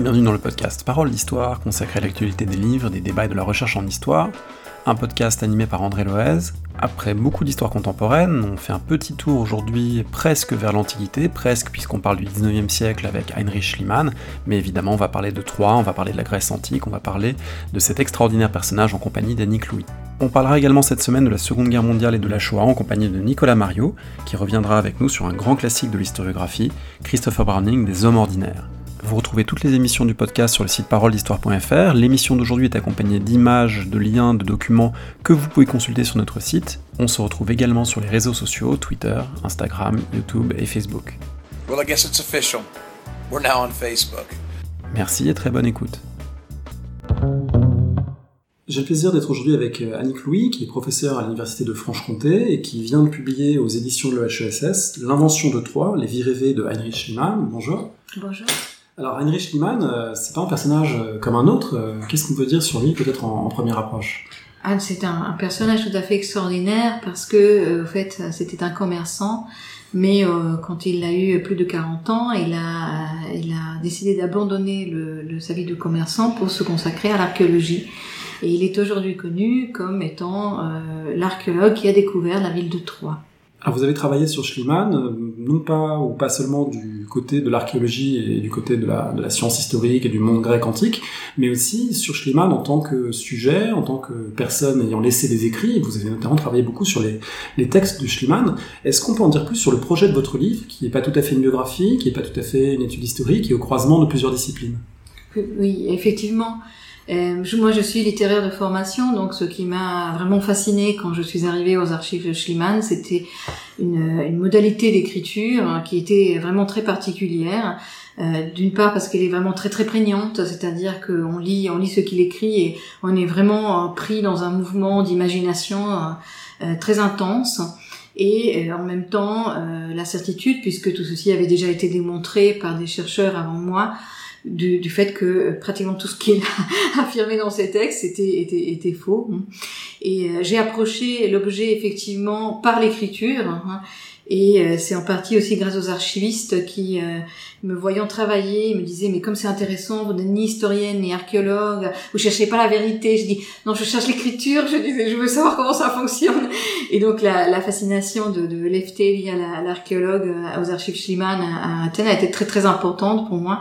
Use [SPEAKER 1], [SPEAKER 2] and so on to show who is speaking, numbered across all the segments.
[SPEAKER 1] bienvenue dans le podcast Parole d'Histoire, consacré à l'actualité des livres, des débats et de la recherche en histoire. Un podcast animé par André Loez. Après beaucoup d'histoire contemporaine, on fait un petit tour aujourd'hui presque vers l'Antiquité, presque puisqu'on parle du 19e siècle avec Heinrich Schliemann, mais évidemment on va parler de Troie, on va parler de la Grèce antique, on va parler de cet extraordinaire personnage en compagnie d'Annick Louis. On parlera également cette semaine de la Seconde Guerre mondiale et de la Shoah en compagnie de Nicolas Mario, qui reviendra avec nous sur un grand classique de l'historiographie, Christopher Browning des Hommes ordinaires. Vous retrouvez toutes les émissions du podcast sur le site paroledhistoire.fr. L'émission d'aujourd'hui est accompagnée d'images, de liens, de documents que vous pouvez consulter sur notre site. On se retrouve également sur les réseaux sociaux, Twitter, Instagram, YouTube et Facebook.
[SPEAKER 2] Well, I guess it's official. We're now on Facebook.
[SPEAKER 1] Merci et très bonne écoute.
[SPEAKER 3] J'ai le plaisir d'être aujourd'hui avec euh, Annick Louis, qui est professeure à l'Université de Franche-Comté et qui vient de publier aux éditions de l'EHESS L'invention de Troie, les vies rêvées de Heinrich Schliemann. Bonjour.
[SPEAKER 4] Bonjour.
[SPEAKER 3] Alors Heinrich Schliemann, euh, c'est pas un personnage euh, comme un autre. Euh, Qu'est-ce qu'on peut dire sur lui, peut-être en, première approche?
[SPEAKER 4] Anne, c'est un, personnage tout à fait extraordinaire parce que, euh, fait, c'était un commerçant, mais quand il a eu plus de 40 ans, il a, il a décidé d'abandonner le, le- sa vie de commerçant pour se consacrer à l'archéologie. Et il est aujourd'hui connu comme étant l'archéologue qui a découvert la ville de Troie.
[SPEAKER 3] Vous avez travaillé sur Schliemann, euh, non pas ou pas seulement du côté de l'archéologie et du côté de la, de la science historique et du monde grec antique, mais aussi sur Schliemann en tant que sujet, en tant que personne ayant laissé des écrits. Vous avez notamment travaillé beaucoup sur les, les textes de Schliemann. Est-ce qu'on peut en dire plus sur le projet de votre livre, qui n'est pas tout à fait une biographie, qui n'est pas tout à fait une étude historique, et au croisement de plusieurs disciplines?
[SPEAKER 4] Oui, effectivement. Euh, moi, je suis littéraire de formation, donc ce qui m'a vraiment fasciné quand je suis arrivée aux archives de Schliemann, c'était une, une modalité d'écriture qui était vraiment très particulière. Euh, D'une part parce qu'elle est vraiment très très prégnante, c'est-à-dire qu'on lit, on lit ce qu'il écrit et on est vraiment euh, pris dans un mouvement d'imagination très intense. Et en même temps, la certitude, puisque tout ceci avait déjà été démontré par des chercheurs avant moi, du, du fait que euh, pratiquement tout ce qu'il a affirmé dans ses textes était, était, était faux. hein. Et euh, j'ai approché l'objet effectivement par l'écriture. Et euh, c'est en partie aussi grâce aux archivistes qui, euh, me voyant travailler, me disaient mais comme c'est intéressant, vous n'êtes ni historienne ni archéologue, vous cherchez pas la vérité. Je dis non, je cherche l'écriture. Je disais je veux savoir comment ça fonctionne. Et donc la, la fascination de, de la- à l'archéologue euh, aux archives Schliemann à, à Athènes a été très très importante pour moi.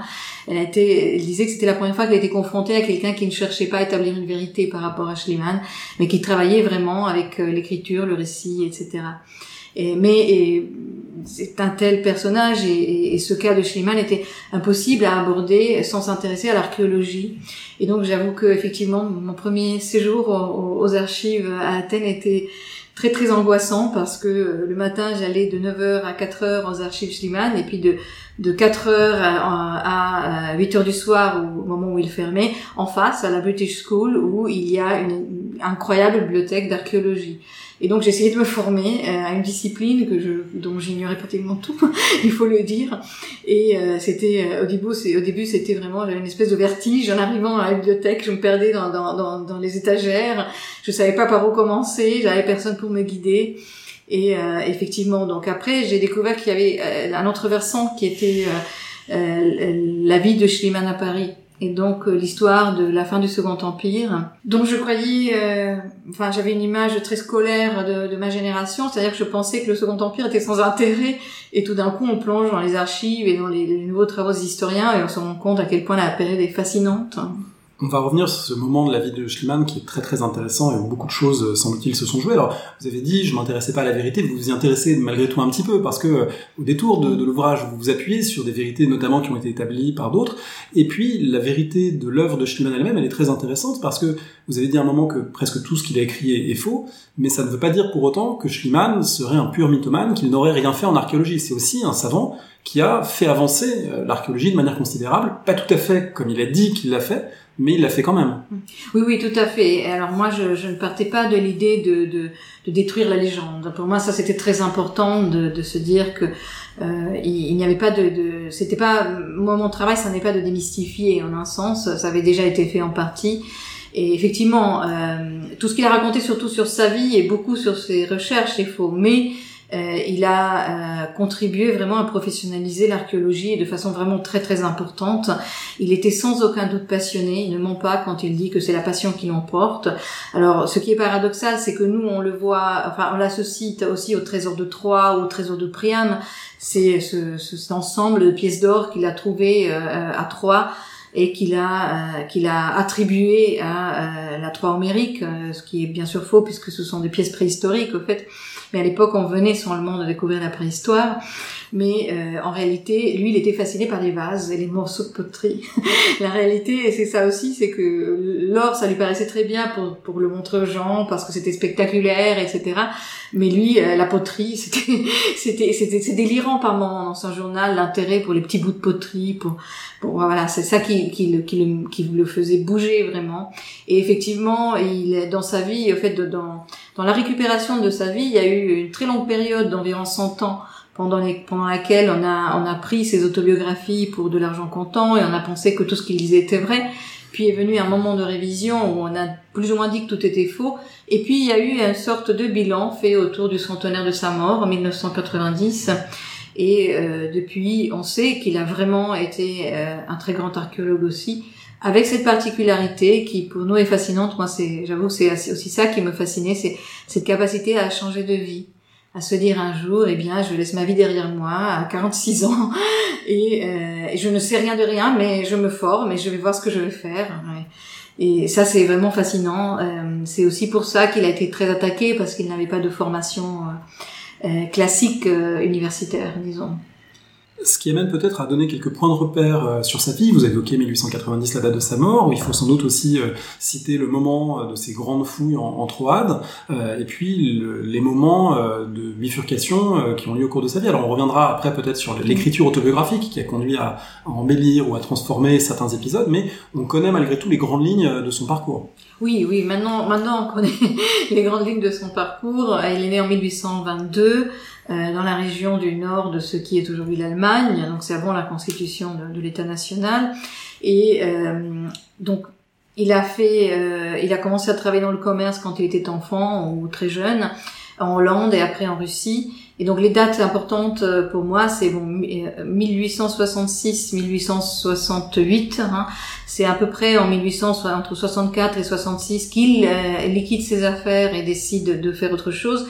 [SPEAKER 4] Elle a été, elle disait que c'était la première fois qu'elle était confrontée à quelqu'un qui ne cherchait pas à établir une vérité par rapport à Schliemann, mais qui travaillait vraiment avec l'écriture, le récit, etc. Mais c'est un tel personnage et, ce cas de Schliemann était impossible à aborder sans s'intéresser à l'archéologie. Et donc j'avoue que effectivement mon premier séjour aux, archives à Athènes était très très angoissant parce que euh, le matin j'allais de 9h à 4h aux archives Schliemann et puis de de 4 heures à, à 8 heures du soir au moment où il fermait, en face à la British School où il y a une incroyable bibliothèque d'archéologie. Et donc j'ai essayé de me former euh, à une discipline que je, dont j'ignorais pratiquement tout, il faut le dire. Et euh, c'était euh, au début, au début c'était vraiment j'avais une espèce de vertige en arrivant à la bibliothèque, je me perdais dans, dans, dans, dans les étagères, je savais pas par où commencer, j'avais personne pour me guider. Et euh, effectivement, donc après, j'ai découvert qu'il y avait euh, un autre versant qui était euh, la vie de Schliemann à Paris. Et donc euh, l'histoire de la fin du Second Empire. Donc je croyais, euh, enfin j'avais une image très scolaire de, ma génération, c'est-à-dire que je pensais que le Second Empire était sans intérêt. Et tout d'un coup, on plonge dans les archives et dans les, les nouveaux travaux des historiens et on se rend compte à quel point la période est fascinante.
[SPEAKER 3] On va revenir sur ce moment de la vie de Schliemann qui est très très intéressant et où beaucoup de choses, euh, semble-t-il, se sont jouées. Alors, vous avez dit, je m'intéressais pas à la vérité, vous vous y intéressez malgré tout un petit peu, parce que euh, au détour de, l'ouvrage, vous vous appuyez sur des vérités notamment qui ont été établies par d'autres. Et puis, la vérité de l'œuvre de Schliemann elle-même, elle est très intéressante parce que vous avez dit à un moment que presque tout ce qu'il a écrit est, est faux, mais ça ne veut pas dire pour autant que Schliemann serait un pur mythomane, qu'il n'aurait rien fait en archéologie. C'est aussi un savant qui a fait avancer euh, l'archéologie de manière considérable, pas tout à fait comme il a dit qu'il l'a fait, mais il l'a fait quand même.
[SPEAKER 4] Oui, oui, tout à fait. Alors moi, je, je ne partais pas de l'idée de, de, de détruire la légende. Pour moi, ça c'était très important de, de se dire que euh, il, il n'y avait pas de, de c'était pas moi mon travail, ça n'est pas de démystifier en un sens. Ça avait déjà été fait en partie. Et effectivement, euh, tout ce qu'il a raconté, surtout sur sa vie et beaucoup sur ses recherches, c'est faux. Mais euh, il a euh, contribué vraiment à professionnaliser l'archéologie de façon vraiment très très importante. Il était sans aucun doute passionné, il ne ment pas quand il dit que c'est la passion qui l'emporte. Alors ce qui est paradoxal, c'est que nous on le voit, enfin on l'associe aussi au trésor de Troie au trésor de Priam, c'est ce, cet ensemble de pièces d'or qu'il a trouvé euh, à Troie et qu'il a qu'il a attribué à la Troie homérique, ce qui est bien sûr faux puisque ce sont des pièces préhistoriques au fait. Mais à l'époque, on venait seulement de découvrir la préhistoire. Mais euh, en réalité, lui, il était fasciné par les vases et les morceaux de poterie. la réalité, c'est ça aussi, c'est que l'or, ça lui paraissait très bien pour, pour le montrer aux gens parce que c'était spectaculaire, etc. Mais lui, euh, la poterie, c'était, c'était, c'était, c'est délirant par moment dans son journal, l'intérêt pour les petits bouts de poterie, pour, pour voilà, c'est ça qui, qui, le, qui, le, qui le faisait bouger vraiment. Et effectivement, il, dans sa vie, au fait, dans, dans la récupération de sa vie, il y a eu une très longue période d'environ 100 ans pendant, les, pendant laquelle on a, on a pris ses autobiographies pour de l'argent comptant et on a pensé que tout ce qu'il disait était vrai. Puis est venu un moment de révision où on a plus ou moins dit que tout était faux. Et puis il y a eu une sorte de bilan fait autour du centenaire de sa mort en 1990. Et euh, depuis, on sait qu'il a vraiment été euh, un très grand archéologue aussi, avec cette particularité qui pour nous est fascinante. Moi, c'est, j'avoue, c'est aussi ça qui me fascinait, c'est cette capacité à changer de vie à se dire un jour, eh bien, je laisse ma vie derrière moi à 46 ans et, euh, je ne sais rien de rien, mais je me forme et je vais voir ce que je vais faire. Et ça, c'est vraiment fascinant. Euh, c'est aussi pour ça qu'il a été très attaqué parce qu'il n'avait pas de formation euh, euh classique euh, universitaire, disons.
[SPEAKER 3] Ce qui amène peut-être à donner quelques points de repère euh, sur sa vie. Vous évoquez 1890, la date de sa mort. Il faut sans doute aussi euh, citer le moment euh, de ses grandes fouilles en, en Troade, et puis les moments de bifurcation qui ont lieu au cours de sa vie. Alors on reviendra après peut-être sur l'écriture autobiographique qui a conduit à, à, embellir ou à transformer certains épisodes, mais on connaît malgré tout les grandes lignes de son parcours.
[SPEAKER 4] Oui, oui, maintenant, maintenant on connaît les grandes lignes de son parcours. Il est né en 1822. Euh, dans la région du nord de ce qui est aujourd'hui l'Allemagne, donc c'est avant la constitution de, l'État national. Et euh, donc il a fait, euh, il a commencé à travailler dans le commerce quand il était enfant ou très jeune, en Hollande et après en Russie. Et donc les dates importantes euh, pour moi, c'est bon 1866-1868. Hein, c'est à peu près en 1800 entre 64 et 66 qu'il liquide ses affaires et décide de faire autre chose.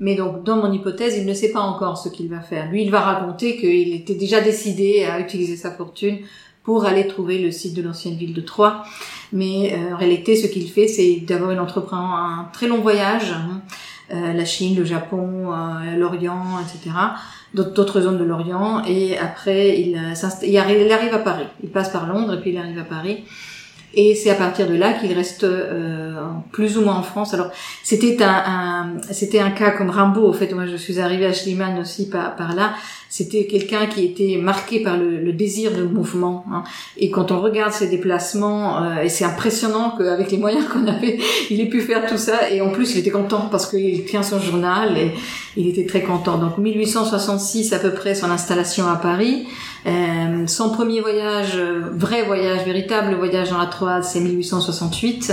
[SPEAKER 4] Mais donc, dans mon hypothèse, il ne sait pas encore ce qu'il va faire. Lui, il va raconter qu'il était déjà décidé à utiliser sa fortune pour aller trouver le site de l'ancienne ville de Troyes. Mais euh, en réalité, ce qu'il fait, c'est d'abord il entreprend un très long voyage, hein, euh, la Chine, le Japon, euh, l'Orient, etc., d'autres zones de l'Orient, et après il, il, arrive, il arrive à Paris. Il passe par Londres et puis il arrive à Paris. Et c'est à partir de là qu'il reste euh, plus ou moins en France. Alors c'était un, c'était un cas comme Rimbaud. Au fait, moi je suis arrivée à Schliemann aussi par là. C'était quelqu'un qui était marqué par le, le désir de mouvement. Hein. Et quand on regarde ses déplacements, euh, et c'est impressionnant qu'avec les moyens qu'on avait, il ait pu faire tout ça. Et en plus, il était content parce qu'il tient son journal et il était très content. Donc 1866 à peu près son installation à Paris. Euh, son premier voyage, vrai voyage, véritable voyage dans la Troade, c'est 1868.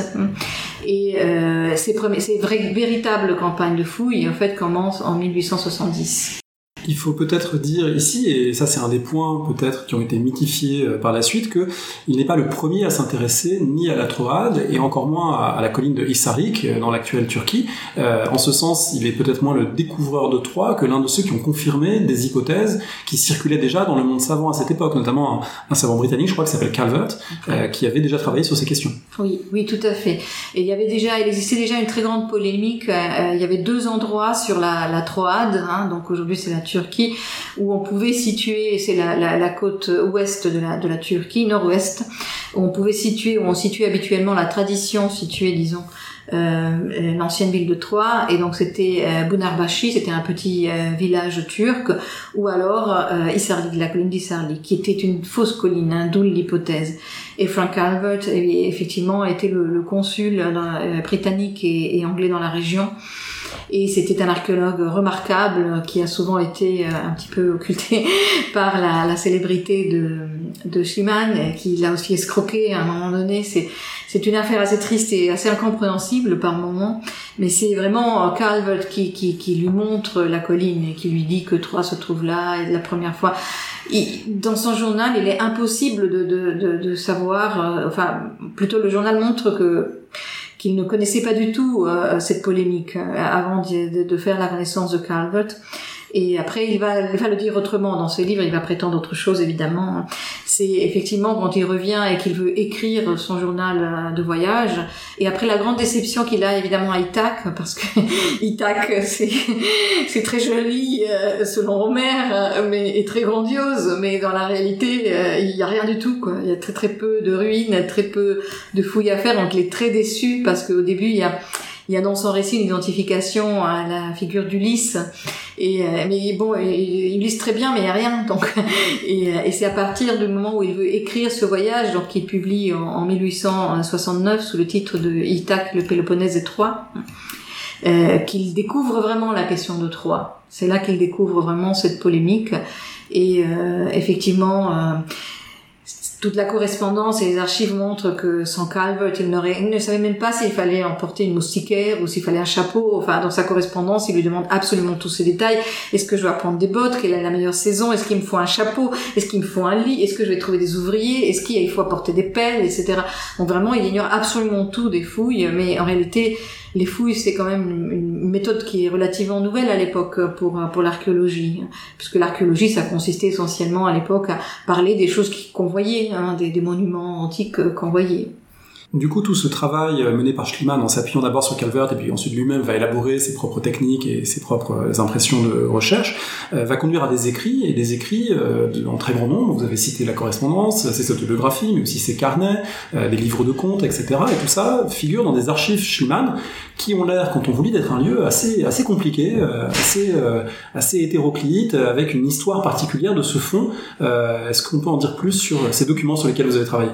[SPEAKER 4] Et euh, ses, premiers, ses vraies, véritables campagnes de fouilles, en fait, commencent en 1870.
[SPEAKER 3] Il faut peut-être dire ici, et ça c'est un des points peut-être qui ont été mythifiés euh, par la suite, que il n'est pas le premier à s'intéresser ni à la Troade et encore moins à, la colline de Hisarlik euh, dans l'actuelle Turquie. Euh, en ce sens, il est peut-être moins le découvreur de Troie que l'un de ceux qui ont confirmé des hypothèses qui circulaient déjà dans le monde savant à cette époque, notamment un, savant britannique, je crois, qui s'appelle Calvert, qui avait déjà travaillé sur ces questions.
[SPEAKER 4] Oui, oui, tout à fait. Et il y avait déjà, il existait déjà une très grande polémique. il y avait deux endroits sur la, la Troade, hein, donc aujourd'hui c'est la Turquie Turquie, où on pouvait situer, c'est la, côte ouest de la, Turquie, nord-ouest, où on pouvait situer, où on situait habituellement la tradition située, disons, euh, l'ancienne ville de Troyes et donc c'était euh, Bunarbashi, c'était un petit euh, village turc ou alors euh, Isarlik, la colline d'Isarlik qui était une fausse colline, hein, d'où l'hypothèse. Et Frank Calvert effectivement était le, le consul euh, britannique et, anglais dans la région Et c'était un archéologue remarquable qui a souvent été un petit peu occulté par la, célébrité de, de Schliemann, qui l'a aussi escroqué à un moment donné. C'est c'est une affaire assez triste et assez incompréhensible par moments, mais c'est vraiment Calvert qui, qui, qui lui montre la colline et qui lui dit que Troyes se trouve là et la première fois. dans son journal, il est impossible de, de, de, de savoir, euh, enfin plutôt le journal montre que qu'il ne connaissait pas du tout euh, cette polémique euh, avant de, de, faire la connaissance de Calvert. Et après, il va, il va le dire autrement dans ses livres, il va prétendre autre chose, évidemment. C'est effectivement quand il revient et qu'il veut écrire son journal euh, de voyage. Et après, la grande déception qu'il a, évidemment, à Ithac, parce que Ithac, c'est, très joli, euh, selon Homer, euh, mais, et très grandiose, mais dans la réalité, il y a rien du tout, quoi. Il y a très très peu de ruines, très peu de fouilles à faire, donc il est très déçu parce qu'au début, il y a, il y a dans son récit une identification à la figure d'Ulysse. Et euh, mais bon, il très bien, mais il n'y a rien. Donc, et, euh, et c'est à partir du moment où il veut écrire ce voyage, donc qu'il publie en, 1869 sous le titre de Ithaque, le Péloponnèse et Troie, euh, qu'il découvre vraiment la question de Troie. C'est là qu'il découvre vraiment cette polémique. Et euh, effectivement, toute la correspondance et les archives montrent que sans Calvert, il, il ne savait même pas s'il fallait emporter une moustiquaire ou s'il fallait un chapeau. Enfin, dans sa correspondance, il lui demande absolument tous ces détails. Est-ce que je dois prendre des bottes? Quelle est la meilleure saison? Est-ce qu'il me faut un chapeau? Est-ce qu'il me faut un lit? Est-ce que je vais trouver des ouvriers? Est-ce qu'il faut apporter des pelles, etc. Donc vraiment, il ignore absolument tout des fouilles, mais en réalité, les fouilles, c'est quand même une, méthode qui est relativement nouvelle à l'époque pour, pour l'archéologie. Puisque l'archéologie, ça consistait essentiellement à l'époque à parler des choses qu'on voyait, hein, des, des monuments antiques qu'on voyait.
[SPEAKER 3] Du coup, tout ce travail euh, mené par Schliemann en s'appuyant d'abord sur Calvert et puis ensuite lui-même va élaborer ses propres techniques et ses propres euh, impressions de recherche, euh, va conduire à des écrits et des écrits en très grand nombre. Vous avez cité la correspondance, ses autobiographies, mais aussi ses carnets, des livres de contes, etc. Et tout ça figure dans des archives Schliemann qui ont l'air, quand on vous lit, d'être un lieu assez assez compliqué, assez assez hétéroclite, avec une histoire particulière de ce fond. Est-ce qu'on peut en dire plus sur ces documents sur lesquels vous avez travaillé?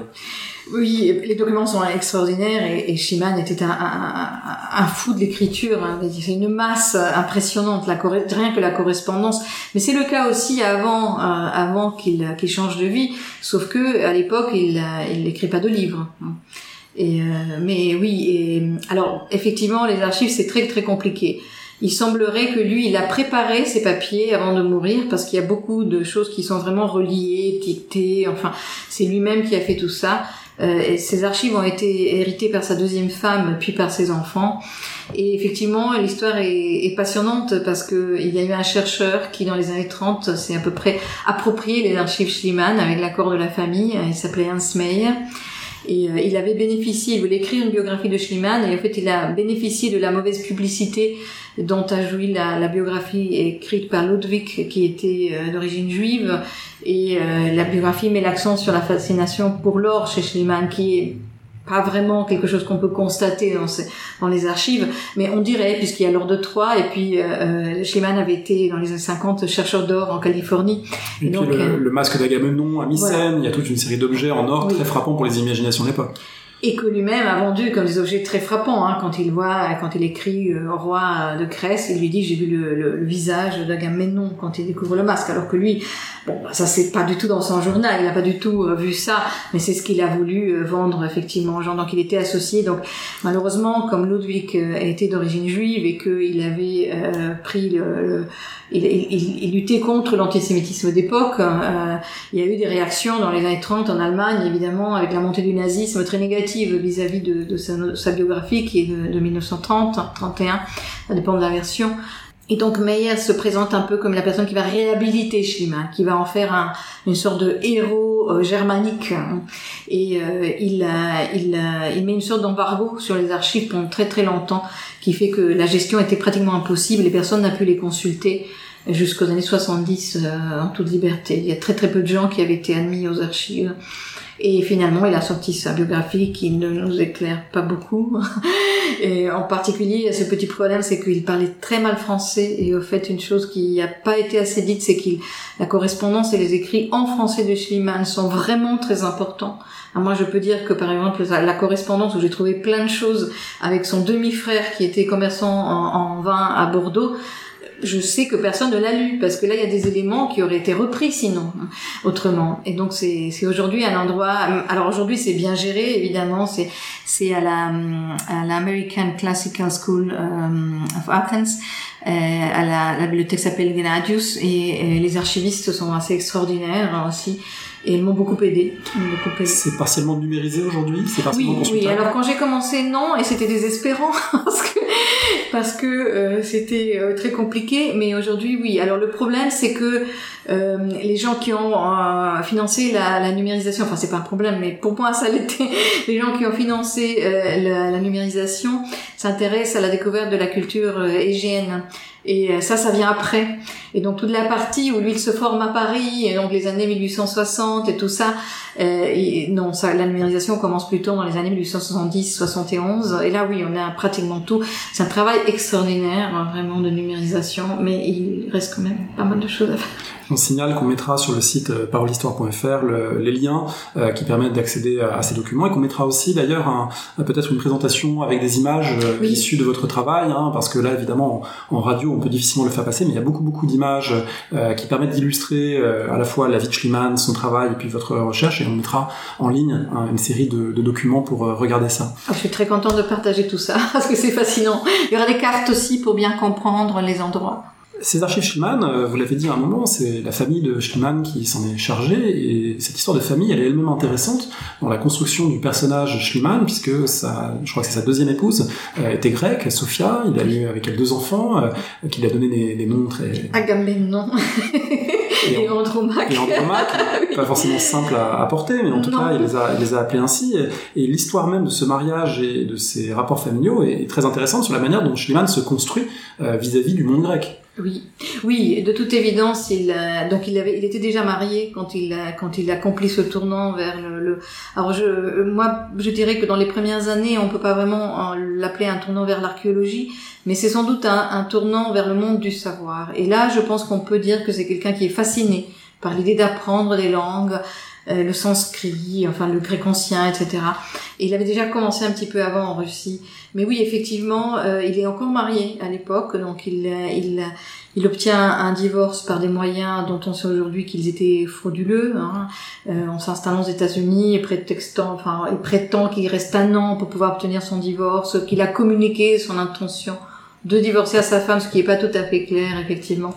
[SPEAKER 4] Oui, les documents sont extraordinaires et, et Schiman était un, un, un fou de l'écriture. Hein. C'est une masse impressionnante, la, rien que la correspondance. Mais c'est le cas aussi avant, euh, avant qu'il qu change de vie. Sauf que à l'époque, il n'écrit pas de livres. Hein. Et euh, mais oui, et, alors effectivement, les archives c'est très très compliqué. Il semblerait que lui, il a préparé ses papiers avant de mourir parce qu'il y a beaucoup de choses qui sont vraiment reliées, dictées. Enfin, c'est lui-même qui a fait tout ça. Euh, et ces archives ont été héritées par sa deuxième femme, puis par ses enfants. Et effectivement, l'histoire est, est, passionnante parce que il y a eu un chercheur qui, dans les années 30, s'est à peu près approprié les archives Schliemann avec l'accord de la famille. Il s'appelait Hans Meyer. Et euh, il avait bénéficié, il voulait écrire une biographie de Schliemann, et en fait il a bénéficié de la mauvaise publicité dont a joui la, la biographie écrite par Ludwig, qui était euh, d'origine juive, et euh, la biographie met l'accent sur la fascination pour l'or chez Schliemann, qui est pas vraiment quelque chose qu'on peut constater dans, dans, les archives, mais on dirait, puisqu'il y a l'or de Troyes, et puis euh, Schliemann avait été dans les années 50 chercheur d'or en Californie.
[SPEAKER 3] Et, puis le, masque d'Agamemnon à Mycène, il y a toute une série d'objets en or très frappants pour les imaginations de l'époque
[SPEAKER 4] et que lui-même a vendu comme des objets très frappants. Hein, quand il voit, quand il écrit euh, roi de Grèce, il lui dit j'ai vu le, le, le visage d'Agamemnon quand il découvre le masque, alors que lui, bon, bah, ça c'est pas du tout dans son journal, il n'a pas du tout euh, vu ça, mais c'est ce qu'il a voulu euh, vendre effectivement aux gens. Donc il était associé. Donc malheureusement, comme Ludwig était d'origine juive et qu'il avait pris le, il, il, il, luttait contre l'antisémitisme d'époque. Il y a eu des réactions dans les années 30 en Allemagne, évidemment, avec la montée du nazisme très négative vis-à-vis de, sa, biographie qui est de, de 1930, 31, ça dépend de la version. Et donc Meyer se présente un peu comme la personne qui va réhabiliter Schliemann, qui va en faire un, une sorte de héros euh, germanique. Et euh, il, il, il met une sorte d'embargo sur les archives pendant très très longtemps, qui fait que la gestion était pratiquement impossible, les personnes n'ont pu les consulter. jusqu'aux années 70 en toute liberté. Il y a très très peu de gens qui avaient été admis aux archives. Et finalement, il a sorti sa biographie qui ne nous éclaire pas beaucoup. Et en particulier, ce petit problème, c'est qu'il parlait très mal français. Et au fait, une chose qui n'a pas été assez dite, c'est qu'il la correspondance et les écrits en français de Schliemann sont vraiment très importants. moi, je peux dire que par exemple, la correspondance où j'ai trouvé plein de choses avec son demi-frère qui était commerçant en vin à Bordeaux, je sais que personne ne l'a lu parce que là il y a des éléments qui auraient été repris sinon hein, autrement et donc c'est c'est aujourd'hui un endroit alors aujourd'hui c'est bien géré évidemment c'est c'est à la à l'American Classical School euh, of Athens euh, à la, la bibliothèque s'appelle Gennadius et, et, les archivistes sont assez extraordinaires aussi et ils m'ont beaucoup aidé.
[SPEAKER 3] C'est partiellement numérisé aujourd'hui? C'est partiellement
[SPEAKER 4] Oui, oui. Alors quand j'ai commencé, non, et c'était désespérant parce que parce que euh, c'était euh, très compliqué. Mais aujourd'hui, oui. Alors le problème, c'est que euh, les gens qui ont financé la, numérisation, enfin c'est pas un problème, mais pour moi ça l'était. Les gens qui ont financé la, numérisation s'intéressent à la découverte de la culture égéenne. Et ça, ça vient après. Et donc toute la partie où lui il se forme à Paris, et donc les années 1860 et tout ça, non, la numérisation commence plutôt dans les années 1870-71. Et là, oui, on a pratiquement tout. Travail extraordinaire, hein, vraiment, de numérisation, mais il reste quand même pas mal de choses à faire.
[SPEAKER 3] On signale qu'on mettra sur le site euh, parolehistoire.fr les liens euh, qui permettent d'accéder à, ces documents et qu'on mettra aussi d'ailleurs peut-être une présentation avec des images euh, issues de votre travail, hein, parce que là évidemment en, radio on peut difficilement le faire passer, mais il y a beaucoup beaucoup d'images qui permettent d'illustrer à la fois la vie de Schliemann, son travail et puis votre recherche et on mettra en ligne hein, une série de, de, documents pour regarder ça.
[SPEAKER 4] Ah, je suis très contente de partager tout ça parce que c'est fascinant. Il y aura des cartes aussi pour bien comprendre les endroits.
[SPEAKER 3] Ces archives Schliemann, euh, vous l'avez dit à un moment, c'est la famille de Schliemann qui s'en est chargée, et cette histoire de famille, elle est elle-même intéressante dans la construction du personnage Schliemann, puisque sa, je crois que c'est sa deuxième épouse, euh, était grecque, Sophia, il a eu avec elle deux enfants, euh, qu'il a donné des, des, noms très...
[SPEAKER 4] Agamemnon et, et Andromaque.
[SPEAKER 3] Et Andromaque, pas forcément simple à, à, porter, mais en tout cas, il les, a, il les a appelés ainsi, et, l'histoire même de ce mariage et de ces rapports familiaux est, très intéressante sur la manière dont Schliemann se construit vis-à-vis -vis du monde grec.
[SPEAKER 4] Oui, oui, de toute évidence, il donc il avait, il était déjà marié quand il a, quand il accomplit ce tournant vers le, Alors je, moi, je dirais que dans les premières années, on peut pas vraiment euh, l'appeler un tournant vers l'archéologie, mais c'est sans doute un, un, tournant vers le monde du savoir. Et là, je pense qu'on peut dire que c'est quelqu'un qui est fasciné par l'idée d'apprendre des langues, le sanskrit, enfin le grec ancien, etc. Et il avait déjà commencé un petit peu avant en Russie. Mais oui, effectivement, euh, il est encore marié à l'époque, donc il, euh, il, il obtient un divorce par des moyens dont on sait aujourd'hui qu'ils étaient frauduleux, hein, en s'installant aux États-Unis et prétextant, enfin, il prétend qu'il reste un an pour pouvoir obtenir son divorce, qu'il a communiqué son intention de divorcer à sa femme, ce qui n'est pas tout à fait clair, effectivement.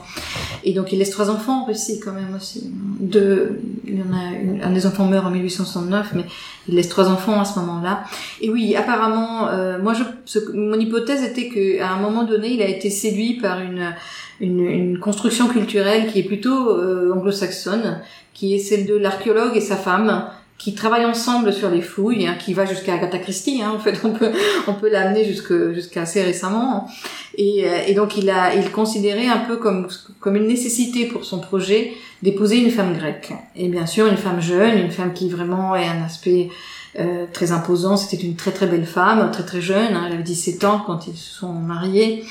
[SPEAKER 4] Et donc il laisse trois enfants en Russie quand même aussi. Deux, il y en a un des enfants meurt en 1869, mais il laisse trois enfants à ce moment-là. Et oui, apparemment, euh, moi, je, mon hypothèse était que à un moment donné, il a été séduit par une une, une construction culturelle qui est plutôt euh, anglo-saxonne, qui est celle de l'archéologue et sa femme, qui travaillent ensemble sur les fouilles, hein, qui va jusqu'à Agatha Christie. Hein, en fait, on peut on peut l'amener jusque jusqu'à assez récemment. Et, euh, et, donc il a il considérait un peu comme comme une nécessité pour son projet d'épouser une femme grecque. Et bien sûr une femme jeune, une femme qui vraiment est un aspect euh, très imposant. C'était une très très belle femme, très très jeune. Hein, elle avait 17 ans quand ils se sont mariés.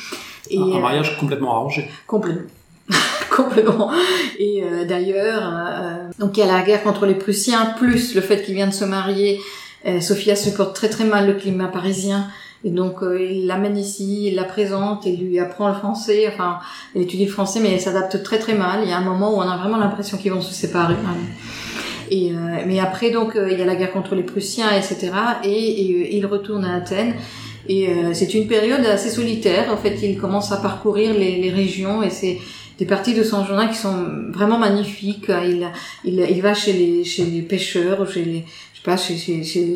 [SPEAKER 3] Et, un, un mariage complètement arrangé.
[SPEAKER 4] Complètement. complètement. Et euh, d'ailleurs, euh, donc il y a la guerre contre les Prussiens, plus le fait qu'il vient de se marier. Euh, Sophia supporte très très mal le climat parisien. Et donc il l'amène ici, il la présente, il lui apprend le français, enfin elle étudie le français mais elle s'adapte très très mal. Il y a un moment où on a vraiment l'impression qu'ils vont se séparer. Et, mais après donc il y a la guerre contre les Prussiens, etc. Et, et il retourne à Athènes. Et c'est une période assez solitaire. En fait, il commence à parcourir les, les régions et c'est des parties de son journal qui sont vraiment magnifiques. Il, il, va chez les, pêcheurs, chez les, chez,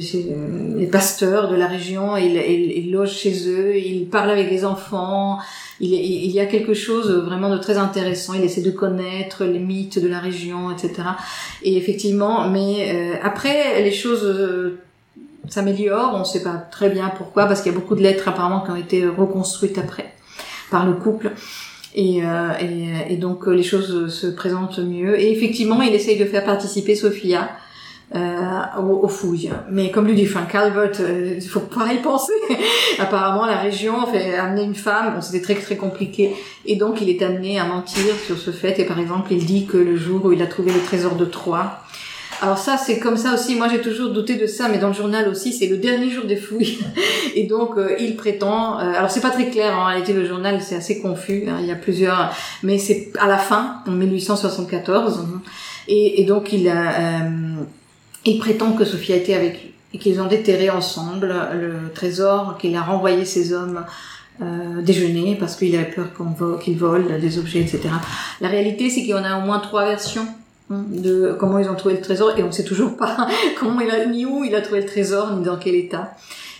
[SPEAKER 4] les pasteurs de la région. Il, loge chez eux, il parle avec les enfants. Il, y a quelque chose vraiment de très intéressant. Il essaie de connaître les mythes de la région, etc. Et effectivement, mais euh, après, les choses euh, s'améliorent. On ne sait pas très bien pourquoi, parce qu'il y a beaucoup de lettres apparemment qui ont été reconstruites après par le couple. Et, euh, et, et, donc les choses se présentent mieux. Et effectivement, il essaye de faire participer Sophia euh, aux, fouilles. Mais comme lui dit Frank Calvert, euh, il faut pas y penser. Apparemment, la région fait amener une femme. Bon, c'était très très compliqué. Et donc, il est amené à mentir sur ce fait. Et par exemple, il dit que le jour où il a trouvé le trésor de Troie, alors ça, c'est comme ça aussi. Moi, j'ai toujours douté de ça, mais dans le journal aussi, c'est le dernier jour des fouilles. Et donc, euh, il prétend. Euh, alors, c'est pas très clair en réalité. Le journal, c'est assez confus. Hein, il y a plusieurs, mais c'est à la fin, en 1874. Et, et donc, il a, euh, il prétend que Sophie a été avec lui et qu'ils ont déterré ensemble le trésor, qu'il a renvoyé ses hommes euh, déjeuner parce qu'il avait peur qu'ils volent des objets, etc. La réalité, c'est qu'il y en a au moins trois versions Hein, de comment ils ont trouvé le trésor et on sait toujours pas comment il a ni où il a trouvé le trésor ni dans quel état.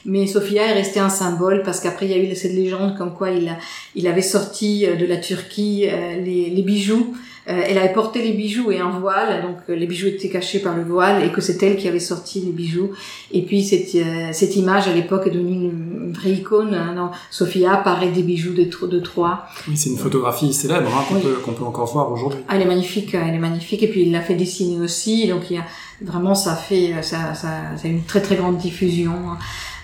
[SPEAKER 4] Mais Sophia est restée un symbole parce qu'après il y a eu cette légende comme quoi il, a, il avait sorti euh, de la Turquie euh, les, les bijoux euh, elle avait porté les bijoux et un voile, donc euh, les bijoux étaient cachés par le voile et que c'est elle qui avait sorti les bijoux. Et puis cette, euh, cette image à l'époque est devenue une, vraie icône. Hein, Sophia apparaît des bijoux de, de Troie.
[SPEAKER 3] Oui, c'est une photographie célèbre hein, qu'on peut, peut encore voir aujourd'hui.
[SPEAKER 4] Ah, elle est magnifique, elle est magnifique. Et puis il l'a fait dessiner aussi, donc il y a vraiment ça fait ça, ça, ça a une très très grande diffusion. Hein.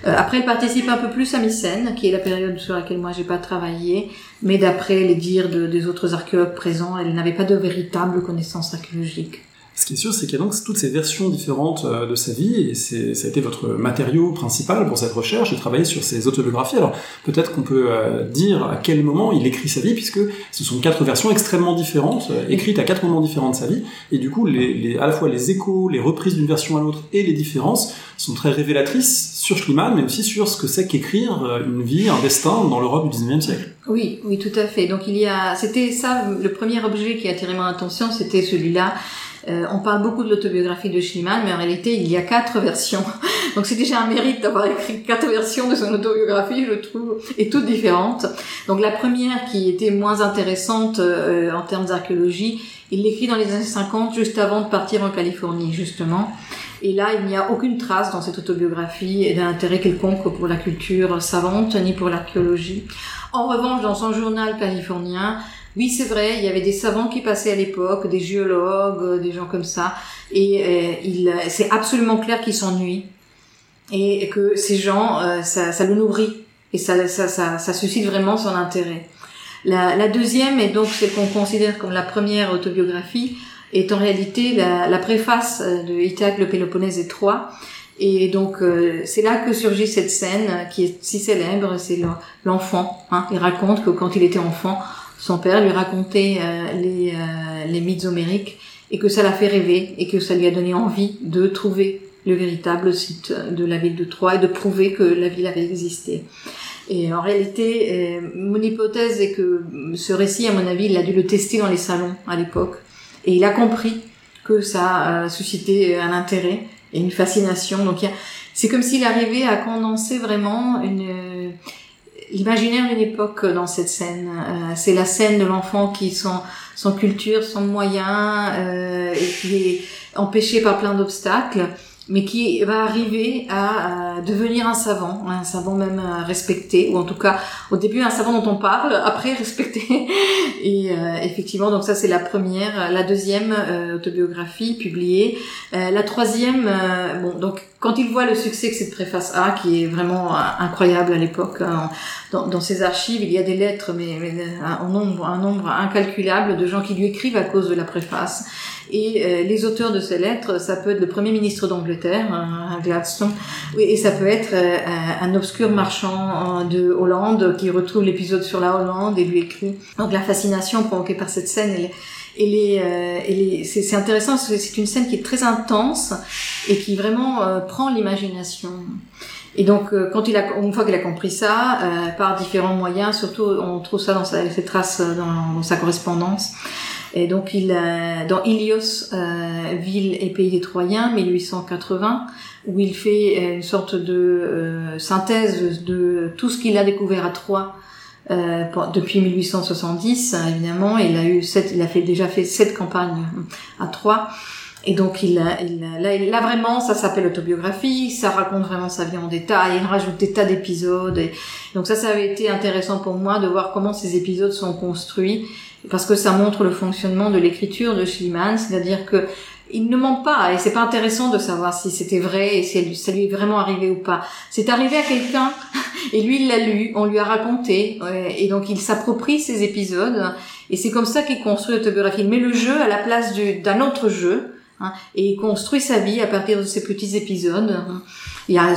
[SPEAKER 4] Euh, après, elle participe un peu plus à Mycène, qui est la période sur laquelle moi j'ai pas travaillé, mais d'après les dires de, des autres archéologues présents, elle n'avait pas de véritable connaissance archéologique.
[SPEAKER 3] Ce qui est sûr, c'est qu'il y a donc toutes ces versions différentes euh, de sa vie, et ça a été votre matériau principal pour cette recherche, de travailler sur ces autobiographies. Alors peut-être qu'on peut euh, dire à quel moment il écrit sa vie, puisque ce sont quatre versions extrêmement différentes, euh, écrites à quatre moments différents de sa vie, et du coup, à la fois les échos, les reprises d'une version à l'autre et les différences sont très révélatrices sur Schliemann, mais aussi sur ce que c'est qu'écrire une vie, un destin dans l'Europe du 19e siècle.
[SPEAKER 4] Oui, oui, tout à fait. Donc il y a, c'était ça, le premier objet qui a attiré mon attention, c'était celui-là. Euh, on parle beaucoup de l'autobiographie de Schliemann, mais en réalité, il y a quatre versions. Donc c'est déjà un mérite d'avoir écrit quatre versions de son autobiographie, je trouve, et toutes différentes. Donc la première, qui était moins intéressante euh, en termes d'archéologie, il l'écrit dans les années 50, juste avant de partir en Californie, justement. Et là, il n'y a aucune trace dans cette autobiographie d'un intérêt quelconque pour la culture savante ni pour l'archéologie. En revanche, dans son journal californien, oui, c'est vrai, il y avait des savants qui passaient à l'époque, des géologues, euh, des gens comme ça, et euh, il, c'est absolument clair qu'ils s'ennuient et que ces gens, euh, ça, ça, le nourrit et ça, ça, ça, ça suscite vraiment son intérêt. La, la deuxième, et donc celle qu'on considère comme la première autobiographie, est en réalité la, la préface de Ithaque, le Péloponnèse et. Et donc c'est là que surgit cette scène qui est si célèbre, c'est l'enfant. Hein. Il raconte que quand il était enfant, son père lui racontait euh, les, euh, les mythes homériques et que ça l'a fait rêver et que ça lui a donné envie de trouver le véritable site de la ville de Troie et de prouver que la ville avait existé. Et en réalité, euh, mon hypothèse est que ce récit, à mon avis, il a dû le tester dans les salons à l'époque. Et il a compris que ça a suscité un intérêt et une fascination. Donc c'est comme s'il arrivait à condenser vraiment une, l'imaginaire d'une époque dans cette scène. Euh, c'est la scène de l'enfant qui, sans, sans culture, sans moyens, euh, et qui est empêché par plein d'obstacles, mais qui va arriver à, devenir un savant, un savant même respecté, ou en tout cas au début un savant dont on parle, après respecté. Et euh, effectivement, donc ça c'est la première, la deuxième euh, autobiographie publiée, euh, la troisième, bon donc quand il voit le succès que cette préface a, qui est vraiment incroyable à l'époque, hein, dans, dans, ses archives il y a des lettres, mais, mais un nombre, un nombre incalculable de gens qui lui écrivent à cause de la préface. Et euh, les auteurs de ces lettres, ça peut être le Premier ministre d'Angleterre, un Gladstone, et ça peut être euh, un obscur marchand de Hollande qui retrouve l'épisode sur la Hollande et lui écrit. Donc la fascination provoquée par cette scène, elle, elle est, euh, c'est intéressant, c'est une scène qui est très intense et qui vraiment prend l'imagination. Et donc, quand il a, une fois qu'il a compris ça, par différents moyens, surtout on trouve ça dans sa, ses traces dans, dans sa correspondance, et donc il dans Ilios, euh, ville et pays des Troyens, 1880, où il fait euh, une sorte de euh, synthèse de tout ce qu'il a découvert à Troyes euh, depuis 1870, évidemment. Il a eu sept, il a fait déjà fait sept campagnes à Troyes. Et donc il, il là, vraiment, ça s'appelle autobiographie, ça raconte vraiment sa vie en détail, il rajoute des tas d'épisodes. Et donc ça, ça avait été intéressant pour moi de voir comment ces épisodes sont construits, parce que ça montre le fonctionnement de l'écriture de Schliemann, c'est-à-dire que il ne ment pas et c'est pas intéressant de savoir si c'était vrai et si ça lui est vraiment arrivé ou pas. C'est arrivé à quelqu'un et lui il l'a lu, on lui a raconté et donc il s'approprie ces épisodes et c'est comme ça qu'il construit l'autobiographie. Il met le jeu à la place d'un autre jeu Hein, et construit sa vie à partir de ces petits épisodes. Hein. Il y a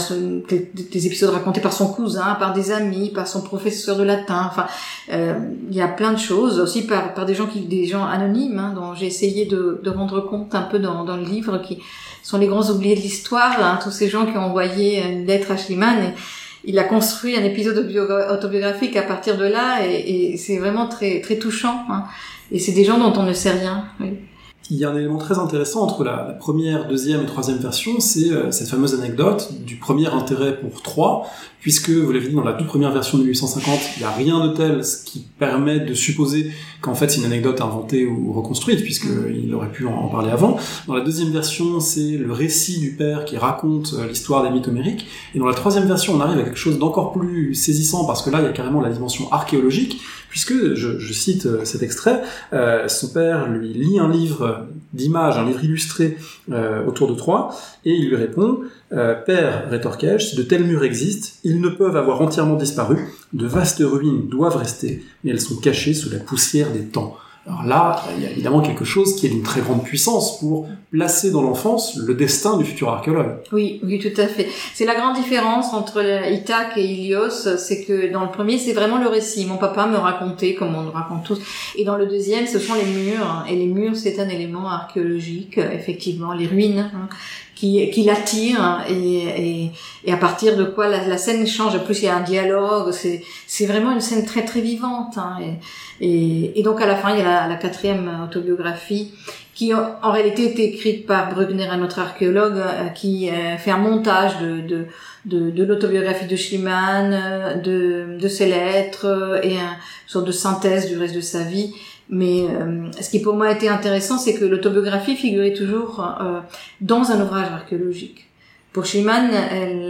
[SPEAKER 4] des, épisodes racontés par son cousin, par des amis, par son professeur de latin. Enfin, euh, il y a plein de choses aussi par, des gens qui, des gens anonymes, hein, dont j'ai essayé de, rendre compte un peu dans, le livre, qui sont les grands oubliés de l'histoire. Hein, tous ces gens qui ont envoyé une lettre à Schliemann. Et, il a construit un épisode autobiographique à partir de là, et, c'est vraiment très touchant. Et c'est des gens dont on ne sait rien.
[SPEAKER 3] Il y a un élément très intéressant entre la, première, deuxième et troisième version, c'est euh, cette fameuse anecdote du premier intérêt pour trois, puisque, vous l'avez dit, dans la toute première version de 1850, il n'y a rien de tel ce qui permet de supposer qu'en fait c'est une anecdote inventée ou reconstruite, puisqu'il aurait pu en, parler avant. Dans la deuxième version, c'est le récit du père qui raconte euh, l'histoire des mythes. Et dans la troisième version, on arrive à quelque chose d'encore plus saisissant, parce que là, il y a carrément la dimension archéologique, puisque, je, cite euh, cet extrait, euh, son père lui lit un livre d'images, un livre illustré euh, autour de Troie, et il lui répond Père, rétorquai-je, si de tels murs existent, ils ne peuvent avoir entièrement disparu, de vastes ruines doivent rester, mais elles sont cachées sous la poussière des temps. Alors là, il y a évidemment quelque chose qui est d'une très grande puissance pour placer dans l'enfance le destin du futur archéologue.
[SPEAKER 4] Oui, oui, tout à fait. C'est la grande différence entre Ithaque et Ilios, c'est que dans le premier, c'est vraiment le récit. Mon papa me racontait, comme on nous raconte tous. Et dans le deuxième, ce sont les murs. Et les murs, c'est un élément archéologique, effectivement, les ruines. Qui, qui l'attire et, et, et, à partir de quoi la, scène change. En plus, il y a un dialogue. C'est, c'est vraiment une scène très très vivante. Hein, et, et, donc à la fin, il y a la, la quatrième autobiographie qui en, réalité est écrite par Bruckner, un autre archéologue, euh, qui euh, fait un montage de, de, de, de l'autobiographie de Schliemann, euh, de, de ses lettres et une sorte de synthèse du reste de sa vie. Mais ce qui pour moi a été intéressant, c'est que l'autobiographie figurait toujours dans un ouvrage archéologique. Pour Schliemann,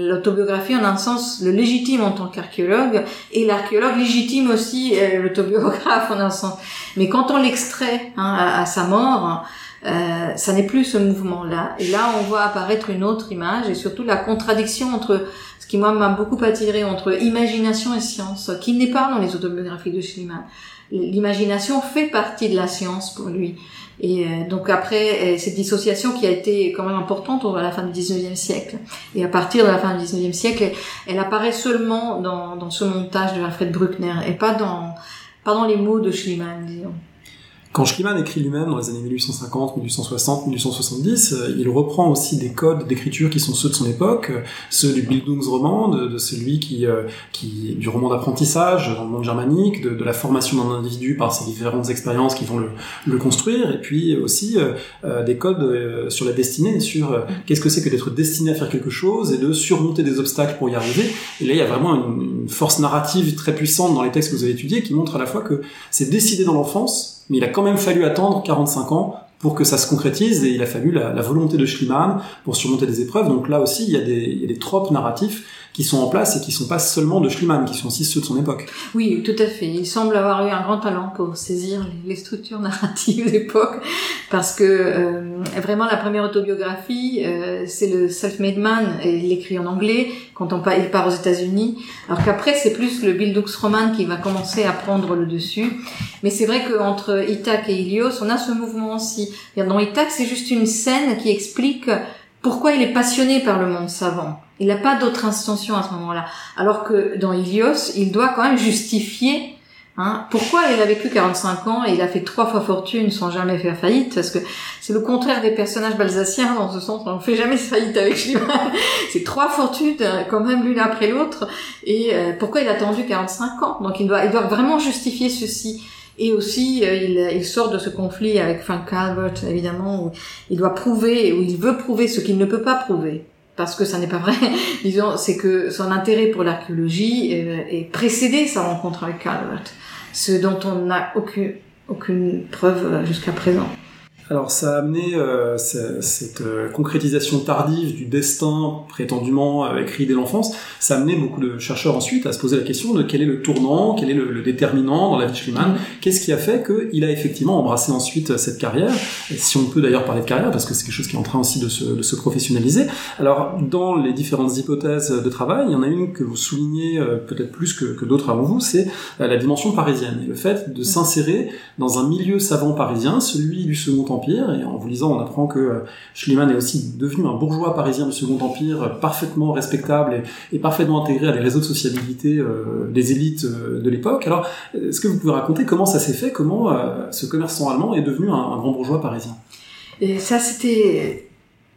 [SPEAKER 4] l'autobiographie en un sens le légitime en tant qu'archéologue et l'archéologue légitime aussi l'autobiographe en un sens. Mais quand on l'extrait hein, à, sa mort, euh, ça n'est plus ce mouvement-là. Et là, on voit apparaître une autre image et surtout la contradiction entre ce qui moi m'a beaucoup attiré entre imagination et science, qui n'est pas dans les autobiographies de Schliemann. L'imagination fait partie de la science pour lui. Et euh, donc après, euh, cette dissociation qui a été quand même importante à la fin du 19e siècle. Et à partir de la fin du 19e siècle, elle, apparaît seulement dans, dans ce montage de Alfred Bruckner et pas dans, pas dans les mots de Schliemann, disons.
[SPEAKER 3] Quand Schliemann écrit lui-même dans les années 1850, 1860, 1870, il reprend aussi des codes d'écriture qui sont ceux de son époque, euh, ceux du Bildungsroman, de, celui qui, euh, du roman d'apprentissage dans le monde germanique, de, la formation d'un individu par ses différentes expériences qui vont le, construire, et puis aussi euh, des codes sur la destinée, sur qu'est-ce que c'est que d'être destiné à faire quelque chose et de surmonter des obstacles pour y arriver. Et là, il y a vraiment une force narrative très puissante dans les textes que vous avez étudiés qui montre à la fois que c'est décidé dans l'enfance mais il a quand même fallu attendre 45 ans pour que ça se concrétise et il a fallu la, volonté de Schliemann pour surmonter des épreuves. Donc là aussi, il y a des tropes narratifs qui sont en place et qui sont pas seulement de Schliemann, qui sont aussi ceux de son époque.
[SPEAKER 4] Oui, tout à fait. Il semble avoir eu un grand talent pour saisir les, structures narratives d'époque, parce que euh, vraiment la première autobiographie, euh, c'est le Self-Made Man, et il l'écrit en anglais quand on part, il part aux États-Unis, alors qu'après c'est plus le Bildungsroman qui va commencer à prendre le dessus. Mais c'est vrai qu'entre Ithaque et Ilios, on a ce mouvement aussi. Dans Ithaque, c'est juste une scène qui explique pourquoi il est passionné par le monde savant. Il n'a pas d'autre intention à ce moment-là. Alors que dans Ilios, il doit quand même justifier hein, pourquoi il a vécu 45 ans et il a fait trois fois fortune sans jamais faire faillite. Parce que c'est le contraire des personnages balsaciens dans ce sens. On ne fait jamais faillite avec Schliemann. c'est trois fortunes euh, quand même l'une après l'autre. Et euh, pourquoi il a attendu 45 ans? Donc il doit, il doit vraiment justifier ceci. Et aussi, euh, il, il, sort de ce conflit avec Frank Calvert, évidemment, où il doit prouver, où il veut prouver ce qu'il ne peut pas prouver. Parce que ça n'est pas vrai. Disons, c'est que son intérêt pour l'archéologie euh, est précédé sa rencontre avec Calvert. Ce dont on n'a aucune, aucune preuve euh, jusqu'à présent.
[SPEAKER 3] Alors ça a amené euh, ce- cette euh, concrétisation tardive du destin prétendument euh, écrit dès l'enfance, ça a amené beaucoup de chercheurs ensuite à se poser la question de quel est le tournant, quel est le, le déterminant dans la vie de Schliemann, qu'est-ce qui a fait qu'il a effectivement embrassé ensuite cette carrière, et si on peut d'ailleurs parler de carrière, parce que c'est quelque chose qui est en train aussi de se, de se professionnaliser. Alors dans les différentes hypothèses de travail, il y en a une que vous soulignez euh, peut-être plus que, que d'autres avant vous, c'est euh, la dimension parisienne, et le fait de s'insérer dans un milieu savant parisien, celui du Second Empire, et en vous lisant, on apprend que euh, Schliemann est aussi devenu un bourgeois parisien du Second Empire, euh, parfaitement respectable et, parfaitement intégré à des réseaux de sociabilité euh, des élites de l'époque. Alors, est-ce que vous pouvez raconter comment ça s'est fait, comment ce commerçant allemand est devenu un, grand bourgeois parisien?
[SPEAKER 4] Ça, c'était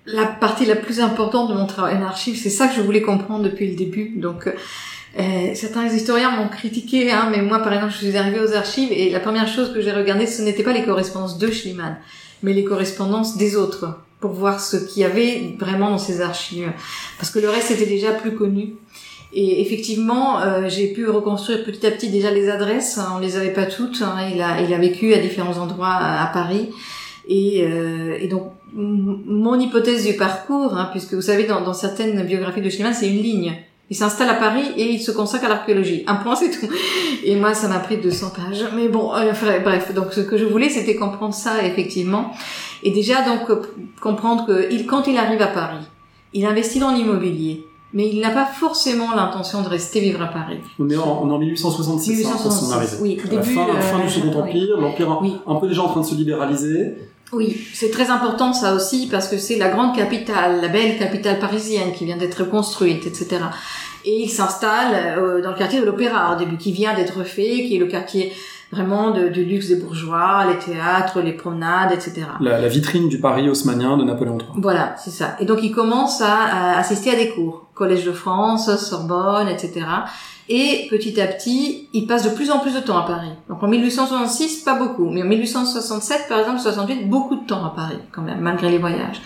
[SPEAKER 4] la partie la plus importante de mon travail en archive. C'est ça que je voulais comprendre depuis le début. Donc, certains historiens m'ont critiqué, hein, mais moi, par exemple, je suis arrivée aux archives et la première chose que j'ai regardée, ce n'était pas les correspondances de Schliemann, mais les correspondances des autres, pour voir ce qu'il y avait vraiment dans ces archives. Parce que le reste était déjà plus connu. Et effectivement, euh, j'ai pu reconstruire petit à petit déjà les adresses. hein, on les avait pas toutes. hein, il a, il a vécu à différents endroits à, Paris. Et, euh, donc, mon hypothèse du parcours, hein, puisque vous savez, dans, dans certaines biographies de Schliemann, c'est une ligne. Il s'installe à Paris et il se consacre à l'archéologie. Un point, c'est tout. Et moi, ça m'a pris 200 pages. Mais bon, euh, bref. Donc, ce que je voulais, c'était comprendre ça, effectivement. Et déjà, donc, euh, comprendre que il, quand il arrive à Paris, il investit dans l'immobilier. Mais il n'a pas forcément l'intention de rester vivre à Paris.
[SPEAKER 3] On est en, on est en 1866, hein, pour son
[SPEAKER 4] 1866,
[SPEAKER 3] arrivée.
[SPEAKER 4] oui,
[SPEAKER 3] À la
[SPEAKER 4] début,
[SPEAKER 3] fin,
[SPEAKER 4] euh,
[SPEAKER 3] fin du Second
[SPEAKER 4] oui.
[SPEAKER 3] Empire, l'Empire un,
[SPEAKER 4] Oui.
[SPEAKER 3] un peu déjà en train de se libéraliser.
[SPEAKER 4] Oui, c'est très important ça aussi parce que c'est la grande capitale, la belle capitale parisienne qui vient d'être construite, etc. Et il s'installe euh, dans le quartier de l'Opéra au début, qui vient d'être fait, qui est le quartier vraiment de, du luxe des bourgeois, les théâtres, les promenades, etc.
[SPEAKER 3] La, la vitrine du Paris haussmannien de Napoléon III.
[SPEAKER 4] Voilà, c'est ça. Et donc il commence à, à assister à des cours, Collège de France, Sorbonne, etc. Et petit à petit, il passe de plus en plus de temps à Paris. Donc en 1866, pas beaucoup, mais en 1867, par exemple, 68, beaucoup de temps à Paris quand même, malgré les voyages.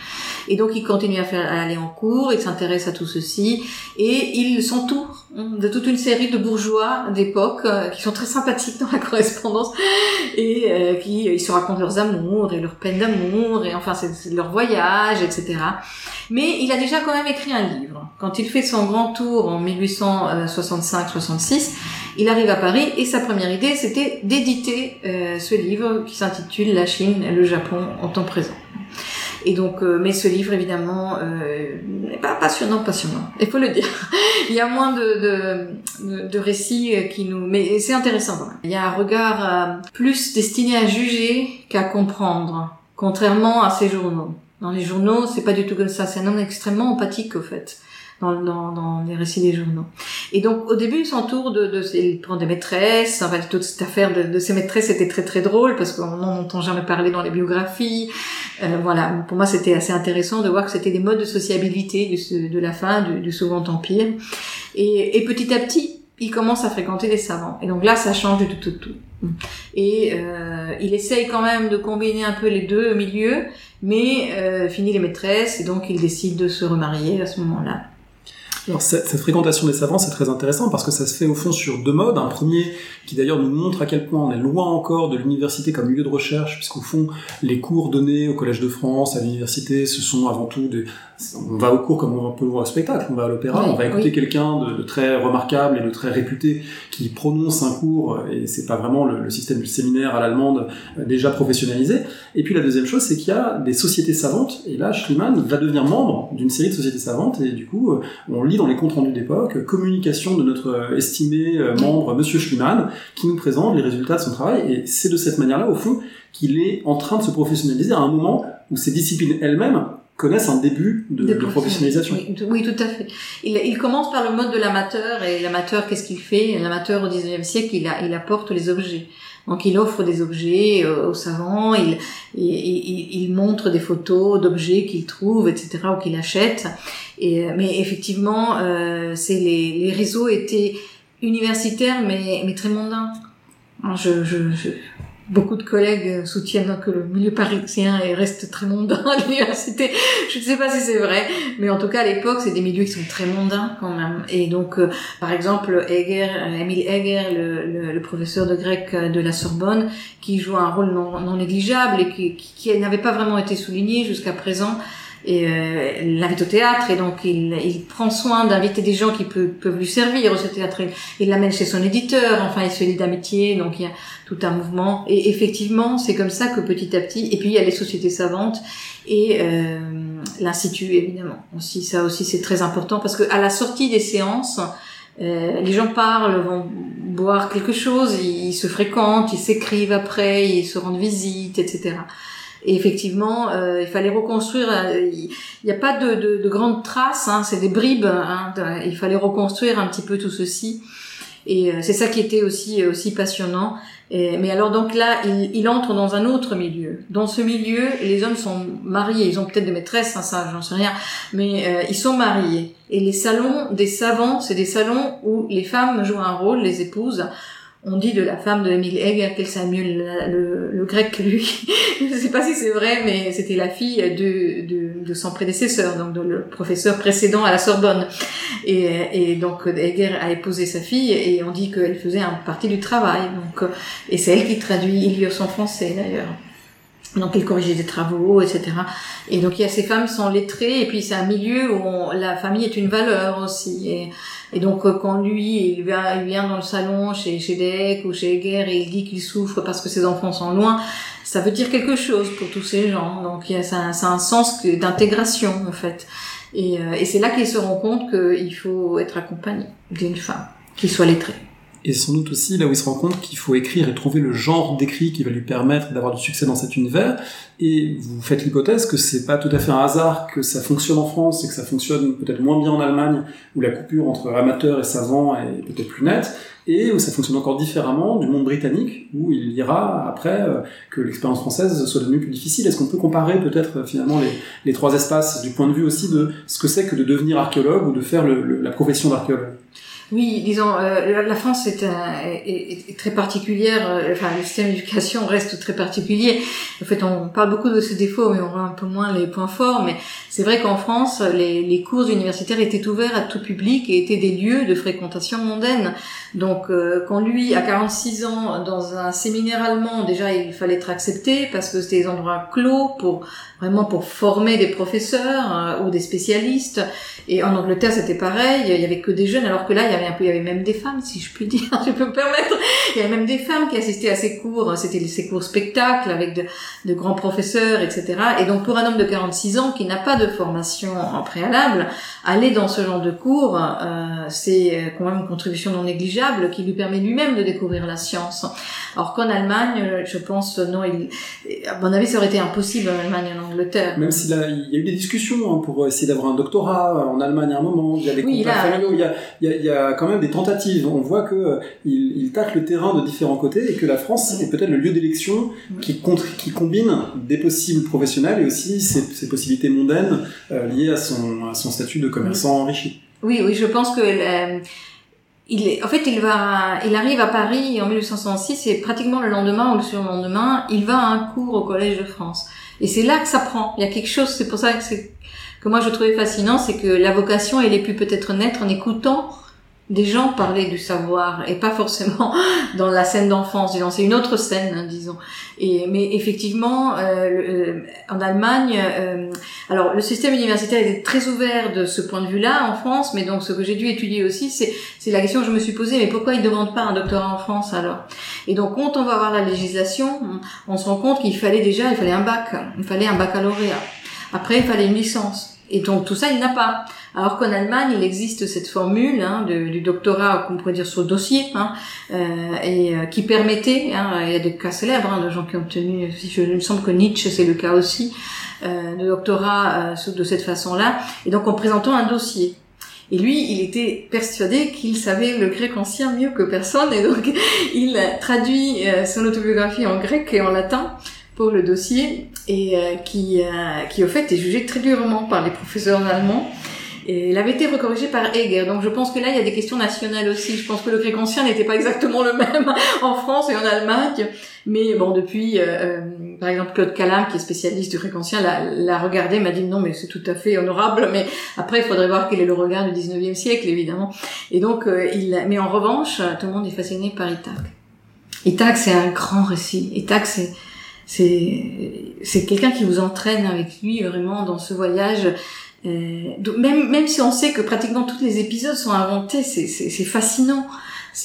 [SPEAKER 4] Et donc il continue à, faire, aller en cours, il s'intéresse à tout ceci, et il s'entoure de toute une série de bourgeois d'époque euh, qui sont très sympathiques dans la correspondance et euh, qui ils se racontent leurs amours et leurs peines d'amour et enfin c'est leurs voyages, etc. Mais il a déjà quand même écrit un livre. Quand il fait son grand tour en 1865-66, il arrive à Paris et sa première idée c'était d'éditer euh, ce livre qui s'intitule La Chine le Japon en temps présent. Et donc, euh, mais ce livre évidemment euh, n'est pas passionnant, passionnant. Il faut le dire. Il y a moins de, de, de, récits qui nous, mais c'est intéressant quand même. Il y a un regard euh, plus destiné à juger qu'à comprendre, contrairement à ces journaux. Dans les journaux, c'est pas du tout comme ça. C'est un homme extrêmement empathique au fait. Dans, dans, dans les récits des journaux. Et donc au début, il s'entoure de, de, il prend des maîtresses. Enfin, toute cette affaire de, de ces maîtresses était très très drôle parce qu'on n'en entend jamais parler dans les biographies. Euh, voilà, pour moi c'était assez intéressant de voir que c'était des modes de sociabilité du, de la fin du, du Second Empire. Et, et petit à petit, il commence à fréquenter des savants. Et donc là, ça change du tout au tout. Et euh, il essaye quand même de combiner un peu les deux milieux, mais euh, finit les maîtresses et donc il décide de se remarier à ce moment-là.
[SPEAKER 3] Alors cette, cette, fréquentation des savants, c'est très intéressant parce que ça se fait au fond sur deux modes. Un premier qui d'ailleurs nous montre à quel point on est loin encore de l'université comme lieu de recherche, puisqu'au fond, les cours donnés au Collège de France, à l'université, ce sont avant tout des... On va au cours comme on peut voir au spectacle, on va à l'opéra,
[SPEAKER 4] oui,
[SPEAKER 3] on va écouter
[SPEAKER 4] oui.
[SPEAKER 3] quelqu'un de, de, très remarquable et de très réputé qui prononce un cours, et c'est pas vraiment le, le, système du séminaire à l'allemande euh, déjà professionnalisé. Et puis la deuxième chose, c'est qu'il y a des sociétés savantes, et là, Schliemann va devenir membre d'une série de sociétés savantes, et du coup, euh, on lit dans les comptes rendus d'époque, communication de notre estimé euh, membre, Monsieur Schliemann, qui nous présente les résultats de son travail, et c'est de cette manière-là, au fond, qu'il est en train de se professionnaliser à un moment où ces disciplines elles-mêmes connaissent un début de, de, de professionnalisation.
[SPEAKER 4] Oui, oui, tout à fait. Il, il, commence par le mode de l'amateur, et l'amateur, qu'est-ce qu'il fait? L'amateur au 19e siècle, il, a, il apporte les objets. Donc il offre des objets euh, aux savants, il, il, il, il montre des photos d'objets qu'il trouve, etc., ou qu'il achète. Et, mais effectivement, euh, c'est les, les réseaux étaient universitaires, mais, mais très mondains. Je, je, je, beaucoup de collègues soutiennent que le milieu parisien reste très mondain à l'université. Je ne sais pas si c'est vrai, mais en tout cas à l'époque, c'est des milieux qui sont très mondains quand même. Et donc, euh, par exemple, Heger, Émile Heger, le, professeur de grec de la Sorbonne, qui joue un rôle non, négligeable et qui n'avait pas vraiment été souligné jusqu'à présent, et euh, l'invite au théâtre et donc il, il prend soin d'inviter des gens qui peuvent, peuvent lui servir au théâtre. Il l'amène chez son éditeur, enfin il se lie d'amitié, donc il y a tout un mouvement. Et effectivement, c'est comme ça que petit à petit, et puis il y a les sociétés savantes et euh, l'institut évidemment aussi. Ça aussi c'est très important parce que à la sortie des séances, euh, les gens parlent, vont boire quelque chose, ils, ils se fréquentent, ils s'écrivent après, ils se rendent visite, etc. Et effectivement, euh, il fallait reconstruire. Euh, il n'y a pas de, de, de grandes traces, hein, c'est des bribes. Hein, il fallait reconstruire un petit peu tout ceci. Et euh, c'est ça qui était aussi aussi passionnant. Mais alors donc là, il, il, entre dans un autre milieu. Dans ce milieu, les hommes sont mariés. Ils ont peut-être des maîtresses, hein, ça, j'en sais rien. Mais euh, ils sont mariés. Et les salons des savants, c'est des salons où les femmes jouent un rôle, les épouses on dit de la femme de Emile Heger qu'elle savait mieux le, grec que lui. je ne sais pas si c'est vrai, mais c'était la fille de, de, son prédécesseur, donc de le professeur précédent à la Sorbonne. Et, et donc Heger a épousé sa fille et on dit qu'elle faisait un partie du travail. Donc, et c'est elle qui traduit Ilios en français d'ailleurs. Donc il corrigeait des travaux, etc. Et donc il y a ces femmes sont lettrées et puis c'est un milieu où la famille est une valeur aussi. Et, et donc euh, quand lui il vient, il vient dans le salon chez chez Deck ou chez Heger et il dit qu'il souffre parce que ses enfants sont loin, ça veut dire quelque chose pour tous ces gens. Donc il y a un sens d'intégration en fait. Et, euh, et c'est là qu'ils se rendent compte qu'il faut être accompagné d'une femme qui soit lettrée.
[SPEAKER 3] Et sans doute aussi là où il se rend compte qu'il faut écrire et trouver le genre d'écrit qui va lui permettre d'avoir du succès dans cet univers. Et vous faites l'hypothèse que c'est pas tout à fait un hasard que ça fonctionne en France et que ça fonctionne peut-être moins bien en Allemagne, où la coupure entre amateur et savant est peut-être plus nette, et où ça fonctionne encore différemment du monde britannique, où il ira après euh, que l'expérience française soit devenue plus difficile. Est-ce qu'on peut comparer peut-être euh, finalement les, trois espaces du point de vue aussi de ce que c'est que de devenir archéologue ou de faire la profession d'archéologue?
[SPEAKER 4] Oui, disons, euh, la France est, est, très particulière. Euh, enfin, le système d'éducation reste très particulier. En fait, on parle beaucoup de ses défauts, mais on voit un peu moins les points forts. Mais c'est vrai qu'en France, les, les, cours universitaires étaient ouverts à tout public et étaient des lieux de fréquentation mondaine. Donc, euh, quand lui, à 46 ans, dans un séminaire allemand, déjà, il fallait être accepté parce que c'était des endroits clos pour vraiment pour former des professeurs ou des spécialistes. Et en Angleterre, c'était pareil. Il y avait que des jeunes, alors que là, il y avait un peu, il y avait même des femmes, si je puis dire, je peux me permettre. Il y avait même des femmes qui assistaient à ces cours. C'était ces cours spectacles avec de, de, grands professeurs, etc. Et donc, pour un homme de 46 ans qui n'a pas de formation en préalable, aller dans ce genre de cours, euh, c'est quand même une contribution non négligeable qui lui permet lui-même de découvrir la science. Alors qu'en Allemagne, je pense, non, il, à mon avis, ça aurait été impossible en Allemagne et en Angleterre.
[SPEAKER 3] Même s'il il y a eu des discussions hein, pour essayer d'avoir un doctorat en Allemagne à un moment, il y a des oui, il, y a, il, y a, il y a quand même des tentatives. On voit que euh, il, il tâte le terrain de différents côtés et que la France est peut-être le lieu d'élection qui, combine des possibles professionnels et aussi ses, possibilités mondaines euh, liées à son, statut de commerçant enrichi.
[SPEAKER 4] Oui, oui, je pense que euh, est, en fait, il arrive à Paris en 1866 et pratiquement le lendemain ou le surlendemain, il va à un cours au Collège de France. Et c'est là que ça prend. Il y a quelque chose, c'est pour ça que que moi je trouvais fascinant, c'est que la vocation, elle est pu peut-être naître en écoutant des gens parler du savoir et pas forcément dans la scène d'enfance disons. C'est une autre scène hein, disons. Et mais effectivement euh, euh en Allemagne euh, alors le système universitaire est très ouvert de ce point de vue-là en France mais donc ce que j'ai dû étudier aussi c'est c'est la question que je me suis posée mais pourquoi ils demandent pas un doctorat en France alors? Et donc quand on va voir la législation on se rend compte qu'il fallait déjà il fallait un bac il fallait un baccalauréat. Après il fallait une licence. Et donc tout ça, il n'a pas. Alors qu'en Allemagne, il existe cette formule hein, du doctorat, qu'on pourrait dire sur dossier, hein, euh, et euh, qui permettait, hein, il y a des cas célèbres hein, de gens qui ont obtenu, il me semble que Nietzsche c'est le cas aussi, euh, de doctorat euh, de cette façon-là, et donc en présentant un dossier. Et lui, il était persuadé qu'il savait le grec ancien mieux que personne, et donc il traduit son autobiographie en grec et en latin pour le dossier et euh, qui, euh, qui au fait est jugé très durement par les professeurs allemands. Et elle avait été recorrigée par Heger. Donc je pense que là, il y a des questions nationales aussi. Je pense que le grec ancien n'était pas exactement le même en France et en Allemagne. Mais bon, depuis, euh, euh, par exemple, Claude Calam, qui est spécialiste du grec ancien, l'a regardé, m'a dit non, mais c'est tout à fait honorable. Mais après, il faudrait voir quel est le regard du 19e siècle, évidemment. Et donc, euh, il, mais en revanche, tout le monde est fasciné par Ithac. Ithac, c'est un grand récit. Ithac, c'est c'est c'est quelqu'un qui vous entraîne avec lui vraiment dans ce voyage. Euh, même même si on sait que pratiquement tous les épisodes sont inventés, c'est fascinant.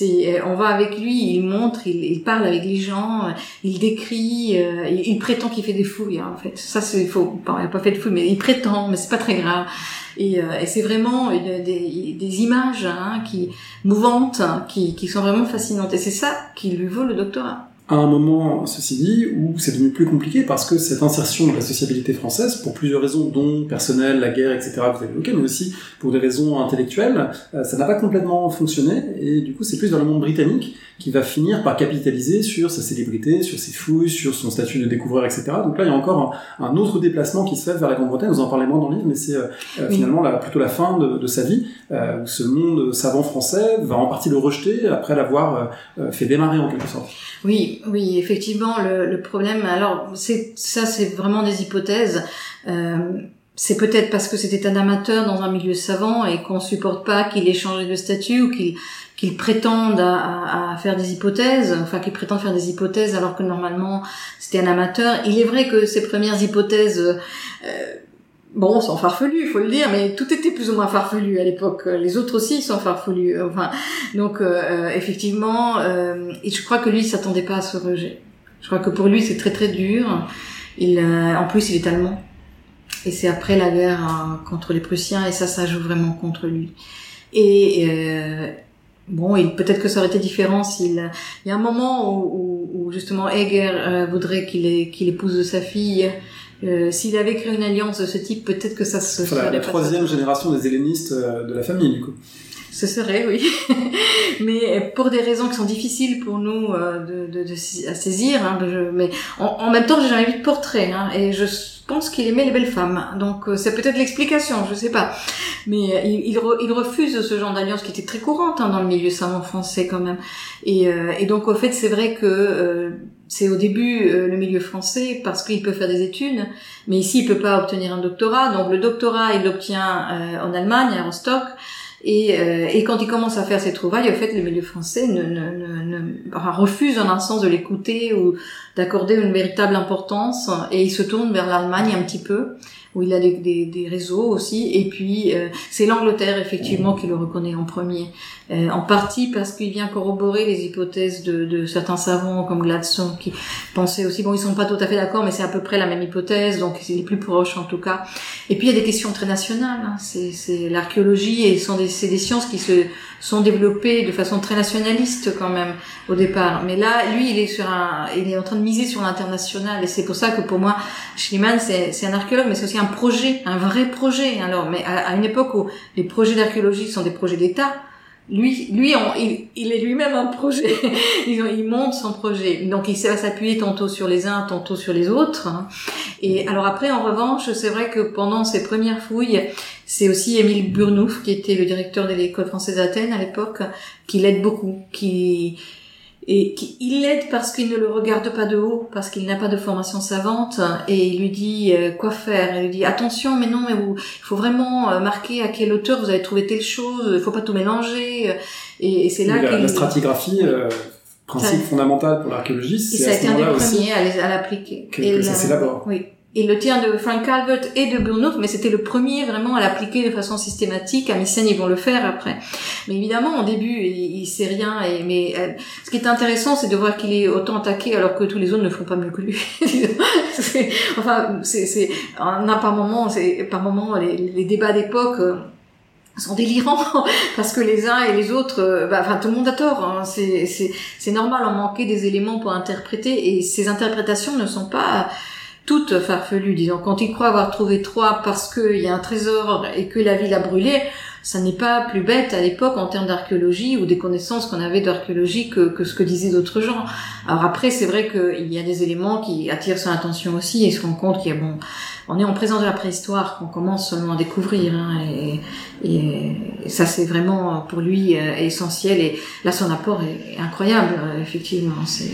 [SPEAKER 4] Euh, on va avec lui, il montre, il, il parle avec les gens, euh, il décrit, euh, il, prétend qu'il fait des fouilles hein, en fait. Ça c'est faux. Il a pas fait de fouilles, mais il prétend, mais c'est pas très grave. Et, et c'est vraiment des, des images hein, qui mouvantes, qui, qui sont vraiment fascinantes. Et c'est ça qui lui vaut le doctorat
[SPEAKER 3] à un moment, ceci dit, où c'est devenu plus compliqué parce que cette insertion de la sociabilité française, pour plusieurs raisons, dont personnelles, la guerre, etc., vous avez évoqué, mais aussi pour des raisons intellectuelles, euh, ça n'a pas complètement fonctionné, et du coup c'est plus vers le monde britannique qui va finir par capitaliser sur sa célébrité, sur ses fouilles, sur son statut de découvreur, etc. Donc là, il y a encore un, autre déplacement qui se fait vers la Grande-Bretagne, vous en parlez moins dans le livre, mais c'est euh, euh, finalement la, plutôt la fin de, de sa vie, où ce monde savant français va en partie le rejeter après l'avoir fait démarrer en quelque sorte.
[SPEAKER 4] Oui, oui, effectivement, le, le problème. Alors, c'est ça, c'est vraiment des hypothèses. Euh, c'est peut-être parce que c'était un amateur dans un milieu savant et qu'on supporte pas qu'il ait changé de statut ou qu'il prétende à, à, faire des hypothèses, enfin qu'il prétende faire des hypothèses alors que normalement c'était un amateur. Il est vrai que ces premières hypothèses euh, Bon, sont farfelus, il faut le dire, mais tout était plus ou moins farfelu à l'époque. Les autres aussi sont farfelus. Enfin, donc euh, effectivement, euh, je crois que lui, il s'attendait pas à ce rejet. Je crois que pour lui, c'est très très dur. Il, euh, en plus, il est allemand, et c'est après la guerre euh, contre les Prussiens, et ça, ça joue vraiment contre lui. Et bon, peut-être que ça aurait été différent s'il. Il y a un moment où, où, justement Heger voudrait qu'il épouse sa fille euh, s'il avait créé une alliance de ce type, peut-être que ça se
[SPEAKER 3] ferait. la troisième génération des hellénistes euh, de la famille, du coup.
[SPEAKER 4] Ce serait, oui. mais pour des raisons qui sont difficiles pour nous euh, de, de, de, à saisir. Hein, mais en, même temps, j'ai vu de portrait. Hein, et je pense qu'il aimait les belles femmes. Donc c'est peut-être l'explication, je sais pas. Mais il, il, refuse ce genre d'alliance qui était très courante hein, dans le milieu savant français quand même. Et, et donc au fait, c'est vrai que c'est au début euh, le milieu français parce qu'il peut faire des études, mais ici il peut pas obtenir un doctorat. Donc le doctorat il l'obtient euh, en Allemagne à Rostock. Et, euh, et, quand il commence à faire ses trouvailles, au fait, le milieu français ne, ne, ne, enfin, refuse en un sens de l'écouter ou d'accorder une véritable importance, et il se tourne vers l'Allemagne un petit peu où il a des, des, des réseaux aussi. Et puis, euh, c'est l'Angleterre, effectivement, qui le reconnaît en premier. Euh, en partie parce qu'il vient corroborer les hypothèses de, de, certains savants comme Gladstone qui pensaient aussi, bon, ils sont pas tout à fait d'accord, mais c'est à peu près la même hypothèse, donc c'est les plus proches en tout cas. Et puis, il y a des questions très nationales. Hein. C'est l'archéologie et sont des, c'est des sciences qui se sont développées de façon très nationaliste quand même au départ. Mais là, lui, il est sur un, il est en train de miser sur l'international et c'est pour ça que pour moi, Schliemann, c'est un archéologue, mais c'est aussi un projet, un vrai projet. Alors, mais à, une époque où les projets d'archéologie sont des projets d'État, lui, lui, il, est lui-même un projet. il, monte son projet. Donc, il va s'appuyer tantôt sur les uns, tantôt sur les autres. Hein. Et alors après, en revanche, c'est vrai que pendant ses premières fouilles, c'est aussi Émile Burnouf, qui était le directeur de l'école française d'Athènes à l'époque, qui l'aide beaucoup, qui et il l'aide parce qu'il ne le regarde pas de haut, parce qu'il n'a pas de formation savante, et il lui dit euh, quoi faire? Il lui dit attention, mais non, mais vous, il faut vraiment euh, marquer à quelle hauteur vous avez trouvé telle chose. Il faut pas tout mélanger. Et, c'est là
[SPEAKER 3] que la, stratigraphie. Euh, principe fondamental pour l'archéologie,
[SPEAKER 4] c'est à ce moment-là aussi. à l'appliquer.
[SPEAKER 3] Que, ça s'élabore.
[SPEAKER 4] Oui et le tien de Frank Calvert et de Burnouf, mais c'était le premier vraiment à l'appliquer de façon systématique. À Mycène, ils vont le faire après. Mais évidemment, au début, il, il sait rien. Mais euh, ce qui est intéressant, c'est de voir qu'il est autant attaqué alors que tous les autres ne font pas mieux que lui. enfin, c'est, c'est, par moment, c'est, par moment, les, débats d'époque. Euh, sont délirants parce que les uns et les autres, euh, bah, enfin tout le monde a tort. Hein. C'est, normal, on manquait des éléments pour interpréter et ces interprétations ne sont pas toutes farfelues, disons. Quand il croit avoir trouvé trois parce qu'il y a un trésor et que la ville a brûlé, ça n'est pas plus bête à l'époque en termes d'archéologie ou des connaissances qu'on avait d'archéologie que, que, ce que disaient d'autres gens. Alors après, c'est vrai qu'il y a des éléments qui attirent son attention aussi et se rend compte qu'il y a bon, on est en présence de la préhistoire qu'on commence seulement à découvrir. Hein, et, et, ça, c'est vraiment pour lui essentiel. Et là, son apport est, incroyable, effectivement. C'est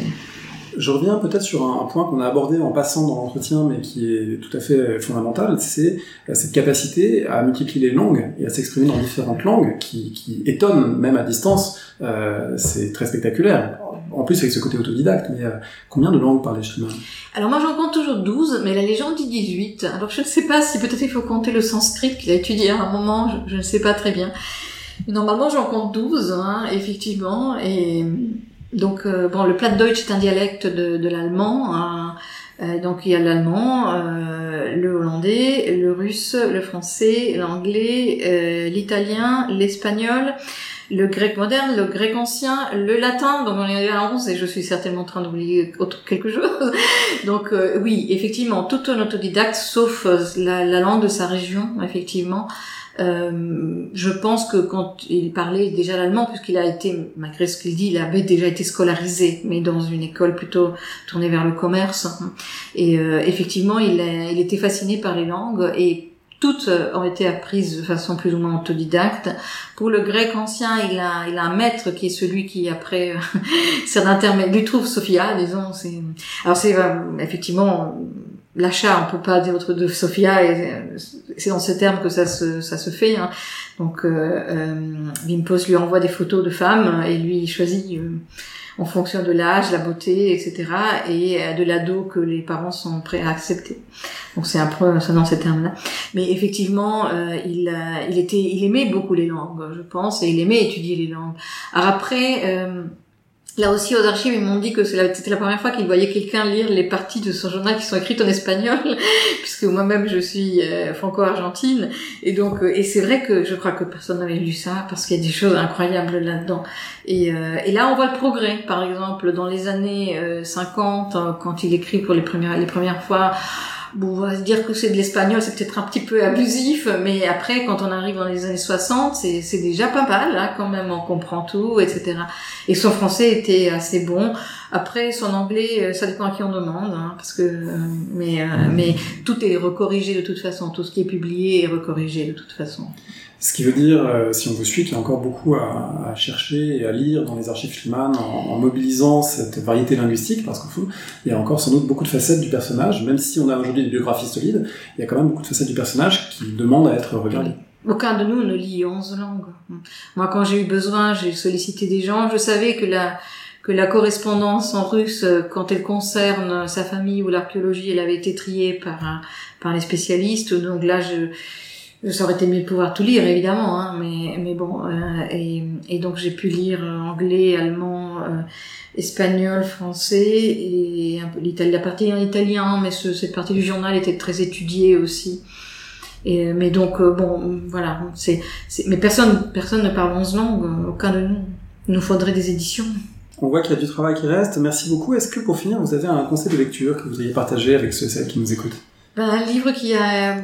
[SPEAKER 3] je reviens peut-être sur un, point qu'on a abordé en passant dans l'entretien, mais qui est tout à fait fondamental, c'est euh, cette capacité à multiplier les langues et à s'exprimer dans différentes langues, qui, qui étonne même à distance. Euh, c'est très spectaculaire. En plus avec ce côté autodidacte, mais euh, combien de langues parle Schliemann
[SPEAKER 4] Alors moi j'en compte toujours 12, mais la légende dit 18. Alors je ne sais pas si peut-être il faut compter le sanskrit qu'il a étudié à un moment, je, je ne sais pas très bien. Normalement j'en compte 12, hein, effectivement, et donc, euh, bon, le Plattdeutsch est un dialecte de, de l'allemand. Hein. Euh, donc, il y a l'allemand, euh, le hollandais, le russe, le français, l'anglais, l'italien, l'espagnol, le grec moderne, le grec ancien, le latin. Donc, on est à 11 et je suis certainement en train d'oublier quelque chose. donc, oui, effectivement, tout un autodidacte, sauf la, la langue de sa région, effectivement. Euh, je pense que quand il parlait déjà l'allemand, puisqu'il a été, malgré ce qu'il dit, il avait déjà été scolarisé, mais dans une école plutôt tournée vers le commerce. Et euh, effectivement, il, il était fasciné par les langues et toutes ont été apprises de façon plus ou moins autodidacte. Pour le grec ancien, il a, il a un maître qui est celui qui après c'est un intermédiaire, lui trouve Sophia, disons. Alors c'est euh, effectivement l'achat, on peut pas dire autre de Sophia, et c'est dans ce terme que ça se, ça se fait. Hein. Donc, euh, euh, Wimpos lui envoie des photos de femmes et lui choisit euh, en fonction de l'âge, la beauté, etc. et euh, de l'ado que les parents sont prêts à accepter. Donc c'est un peu dans ces termes-là. Mais effectivement, il, il était, il aimait beaucoup les langues, je pense, et il aimait étudier les langues. Alors après Là aussi, aux archives, ils m'ont dit que c'était la première fois qu'ils voyaient quelqu'un lire les parties de son journal qui sont écrites en espagnol, puisque moi-même je suis euh, franco-argentine, et donc euh, et c'est vrai que je crois que personne n'avait lu ça parce qu'il y a des choses incroyables là-dedans. Et, euh, et, là, on voit le progrès. Par exemple, dans les années 50, quand il écrit pour les premières les premières fois Bon, on va se dire que c'est de l'espagnol, c'est peut-être un petit peu abusif, mais après, quand on arrive dans les années 60, c'est déjà pas mal, là, quand même, on comprend tout, etc. Et son français était assez bon. Après, son anglais, euh, ça dépend à qui on demande, hein, parce que, euh, mais, euh, mais tout est recorrigé de toute façon, tout ce qui est publié est recorrigé de toute façon.
[SPEAKER 3] Ce qui veut dire, euh, si on vous suit, qu'il y a encore beaucoup à, à, chercher et à lire dans les archives Schliemann en, en mobilisant cette variété linguistique, parce qu'au fond, il y a encore sans doute beaucoup de facettes du personnage, même si on a aujourd'hui des biographies solides, il y a quand même beaucoup de facettes du personnage qui demandent à être regardées.
[SPEAKER 4] Aucun de nous ne lit 11 langues. Moi, quand j'ai eu besoin, j'ai sollicité des gens. Je savais que la, que la correspondance en russe, quand elle concerne sa famille ou l'archéologie, elle avait été triée par, par les spécialistes. Donc là, je, ça aurait été mieux de pouvoir tout lire, évidemment, hein, mais, mais bon. Euh, et, et, donc j'ai pu lire anglais, allemand, euh, espagnol, français et un peu l'italien, la partie en italien, mais ce, cette partie du journal était très étudiée aussi. Et, mais donc euh, bon, voilà, c'est, mais personne, personne ne parle 11 langues, aucun de nous. Il nous faudrait des éditions.
[SPEAKER 3] On voit qu'il y a du travail qui reste. Merci beaucoup. Est-ce que pour finir, vous avez un conseil de lecture que vous voudriez partager avec ceux et celles qui nous écoutent?
[SPEAKER 4] Ben, Un livre qui a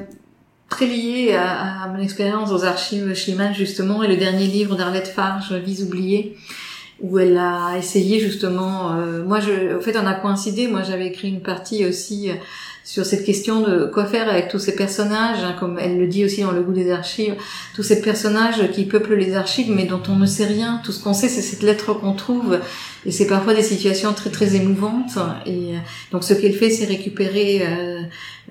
[SPEAKER 4] très lié à, mon expérience aux archives Schliemann justement et le dernier livre d'Arlette Farge, Vise oubliée, où elle a essayé justement. Euh, moi, je, en fait, on a coïncidé. Moi, j'avais écrit une partie aussi euh, sur cette question de quoi faire avec tous ces personnages, hein, comme elle le dit aussi dans le goût des archives, tous ces personnages qui peuplent les archives, mais dont on ne sait rien. Tout ce qu'on sait, c'est cette lettre qu'on trouve, et c'est parfois des situations très très émouvantes. Et euh, donc, ce qu'elle fait, c'est récupérer euh,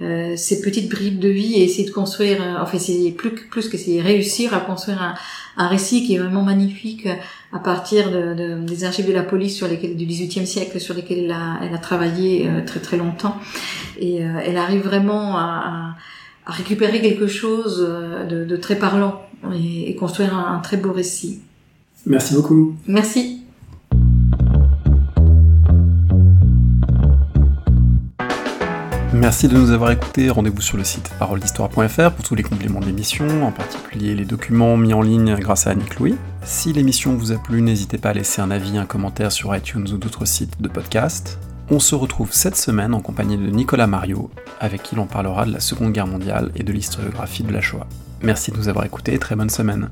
[SPEAKER 4] euh, ces petites bribes de vie et essayer de construire, euh, enfin, c'est plus plus que c'est réussir à construire un, un récit qui est vraiment magnifique à partir de, de, des archives de la police sur lesquelles du XVIIIe siècle sur lesquelles elle a, elle a travaillé euh, très très longtemps et euh, elle arrive vraiment à, à, récupérer quelque chose euh, de, de très parlant et, et construire un, un très beau récit.
[SPEAKER 3] Merci beaucoup.
[SPEAKER 4] Merci.
[SPEAKER 1] Merci de nous avoir écoutés. Rendez-vous sur le site paroledhistoire.fr pour tous les compléments de l'émission, en particulier les documents mis en ligne grâce à Annick Louis. Si l'émission vous a plu, n'hésitez pas à laisser un avis, un commentaire sur iTunes ou d'autres sites de podcast. On se retrouve cette semaine en compagnie de Nicolas Mario, avec qui l'on parlera de la Seconde Guerre mondiale et de l'historiographie de la Shoah. Merci de nous avoir écoutés très bonne semaine.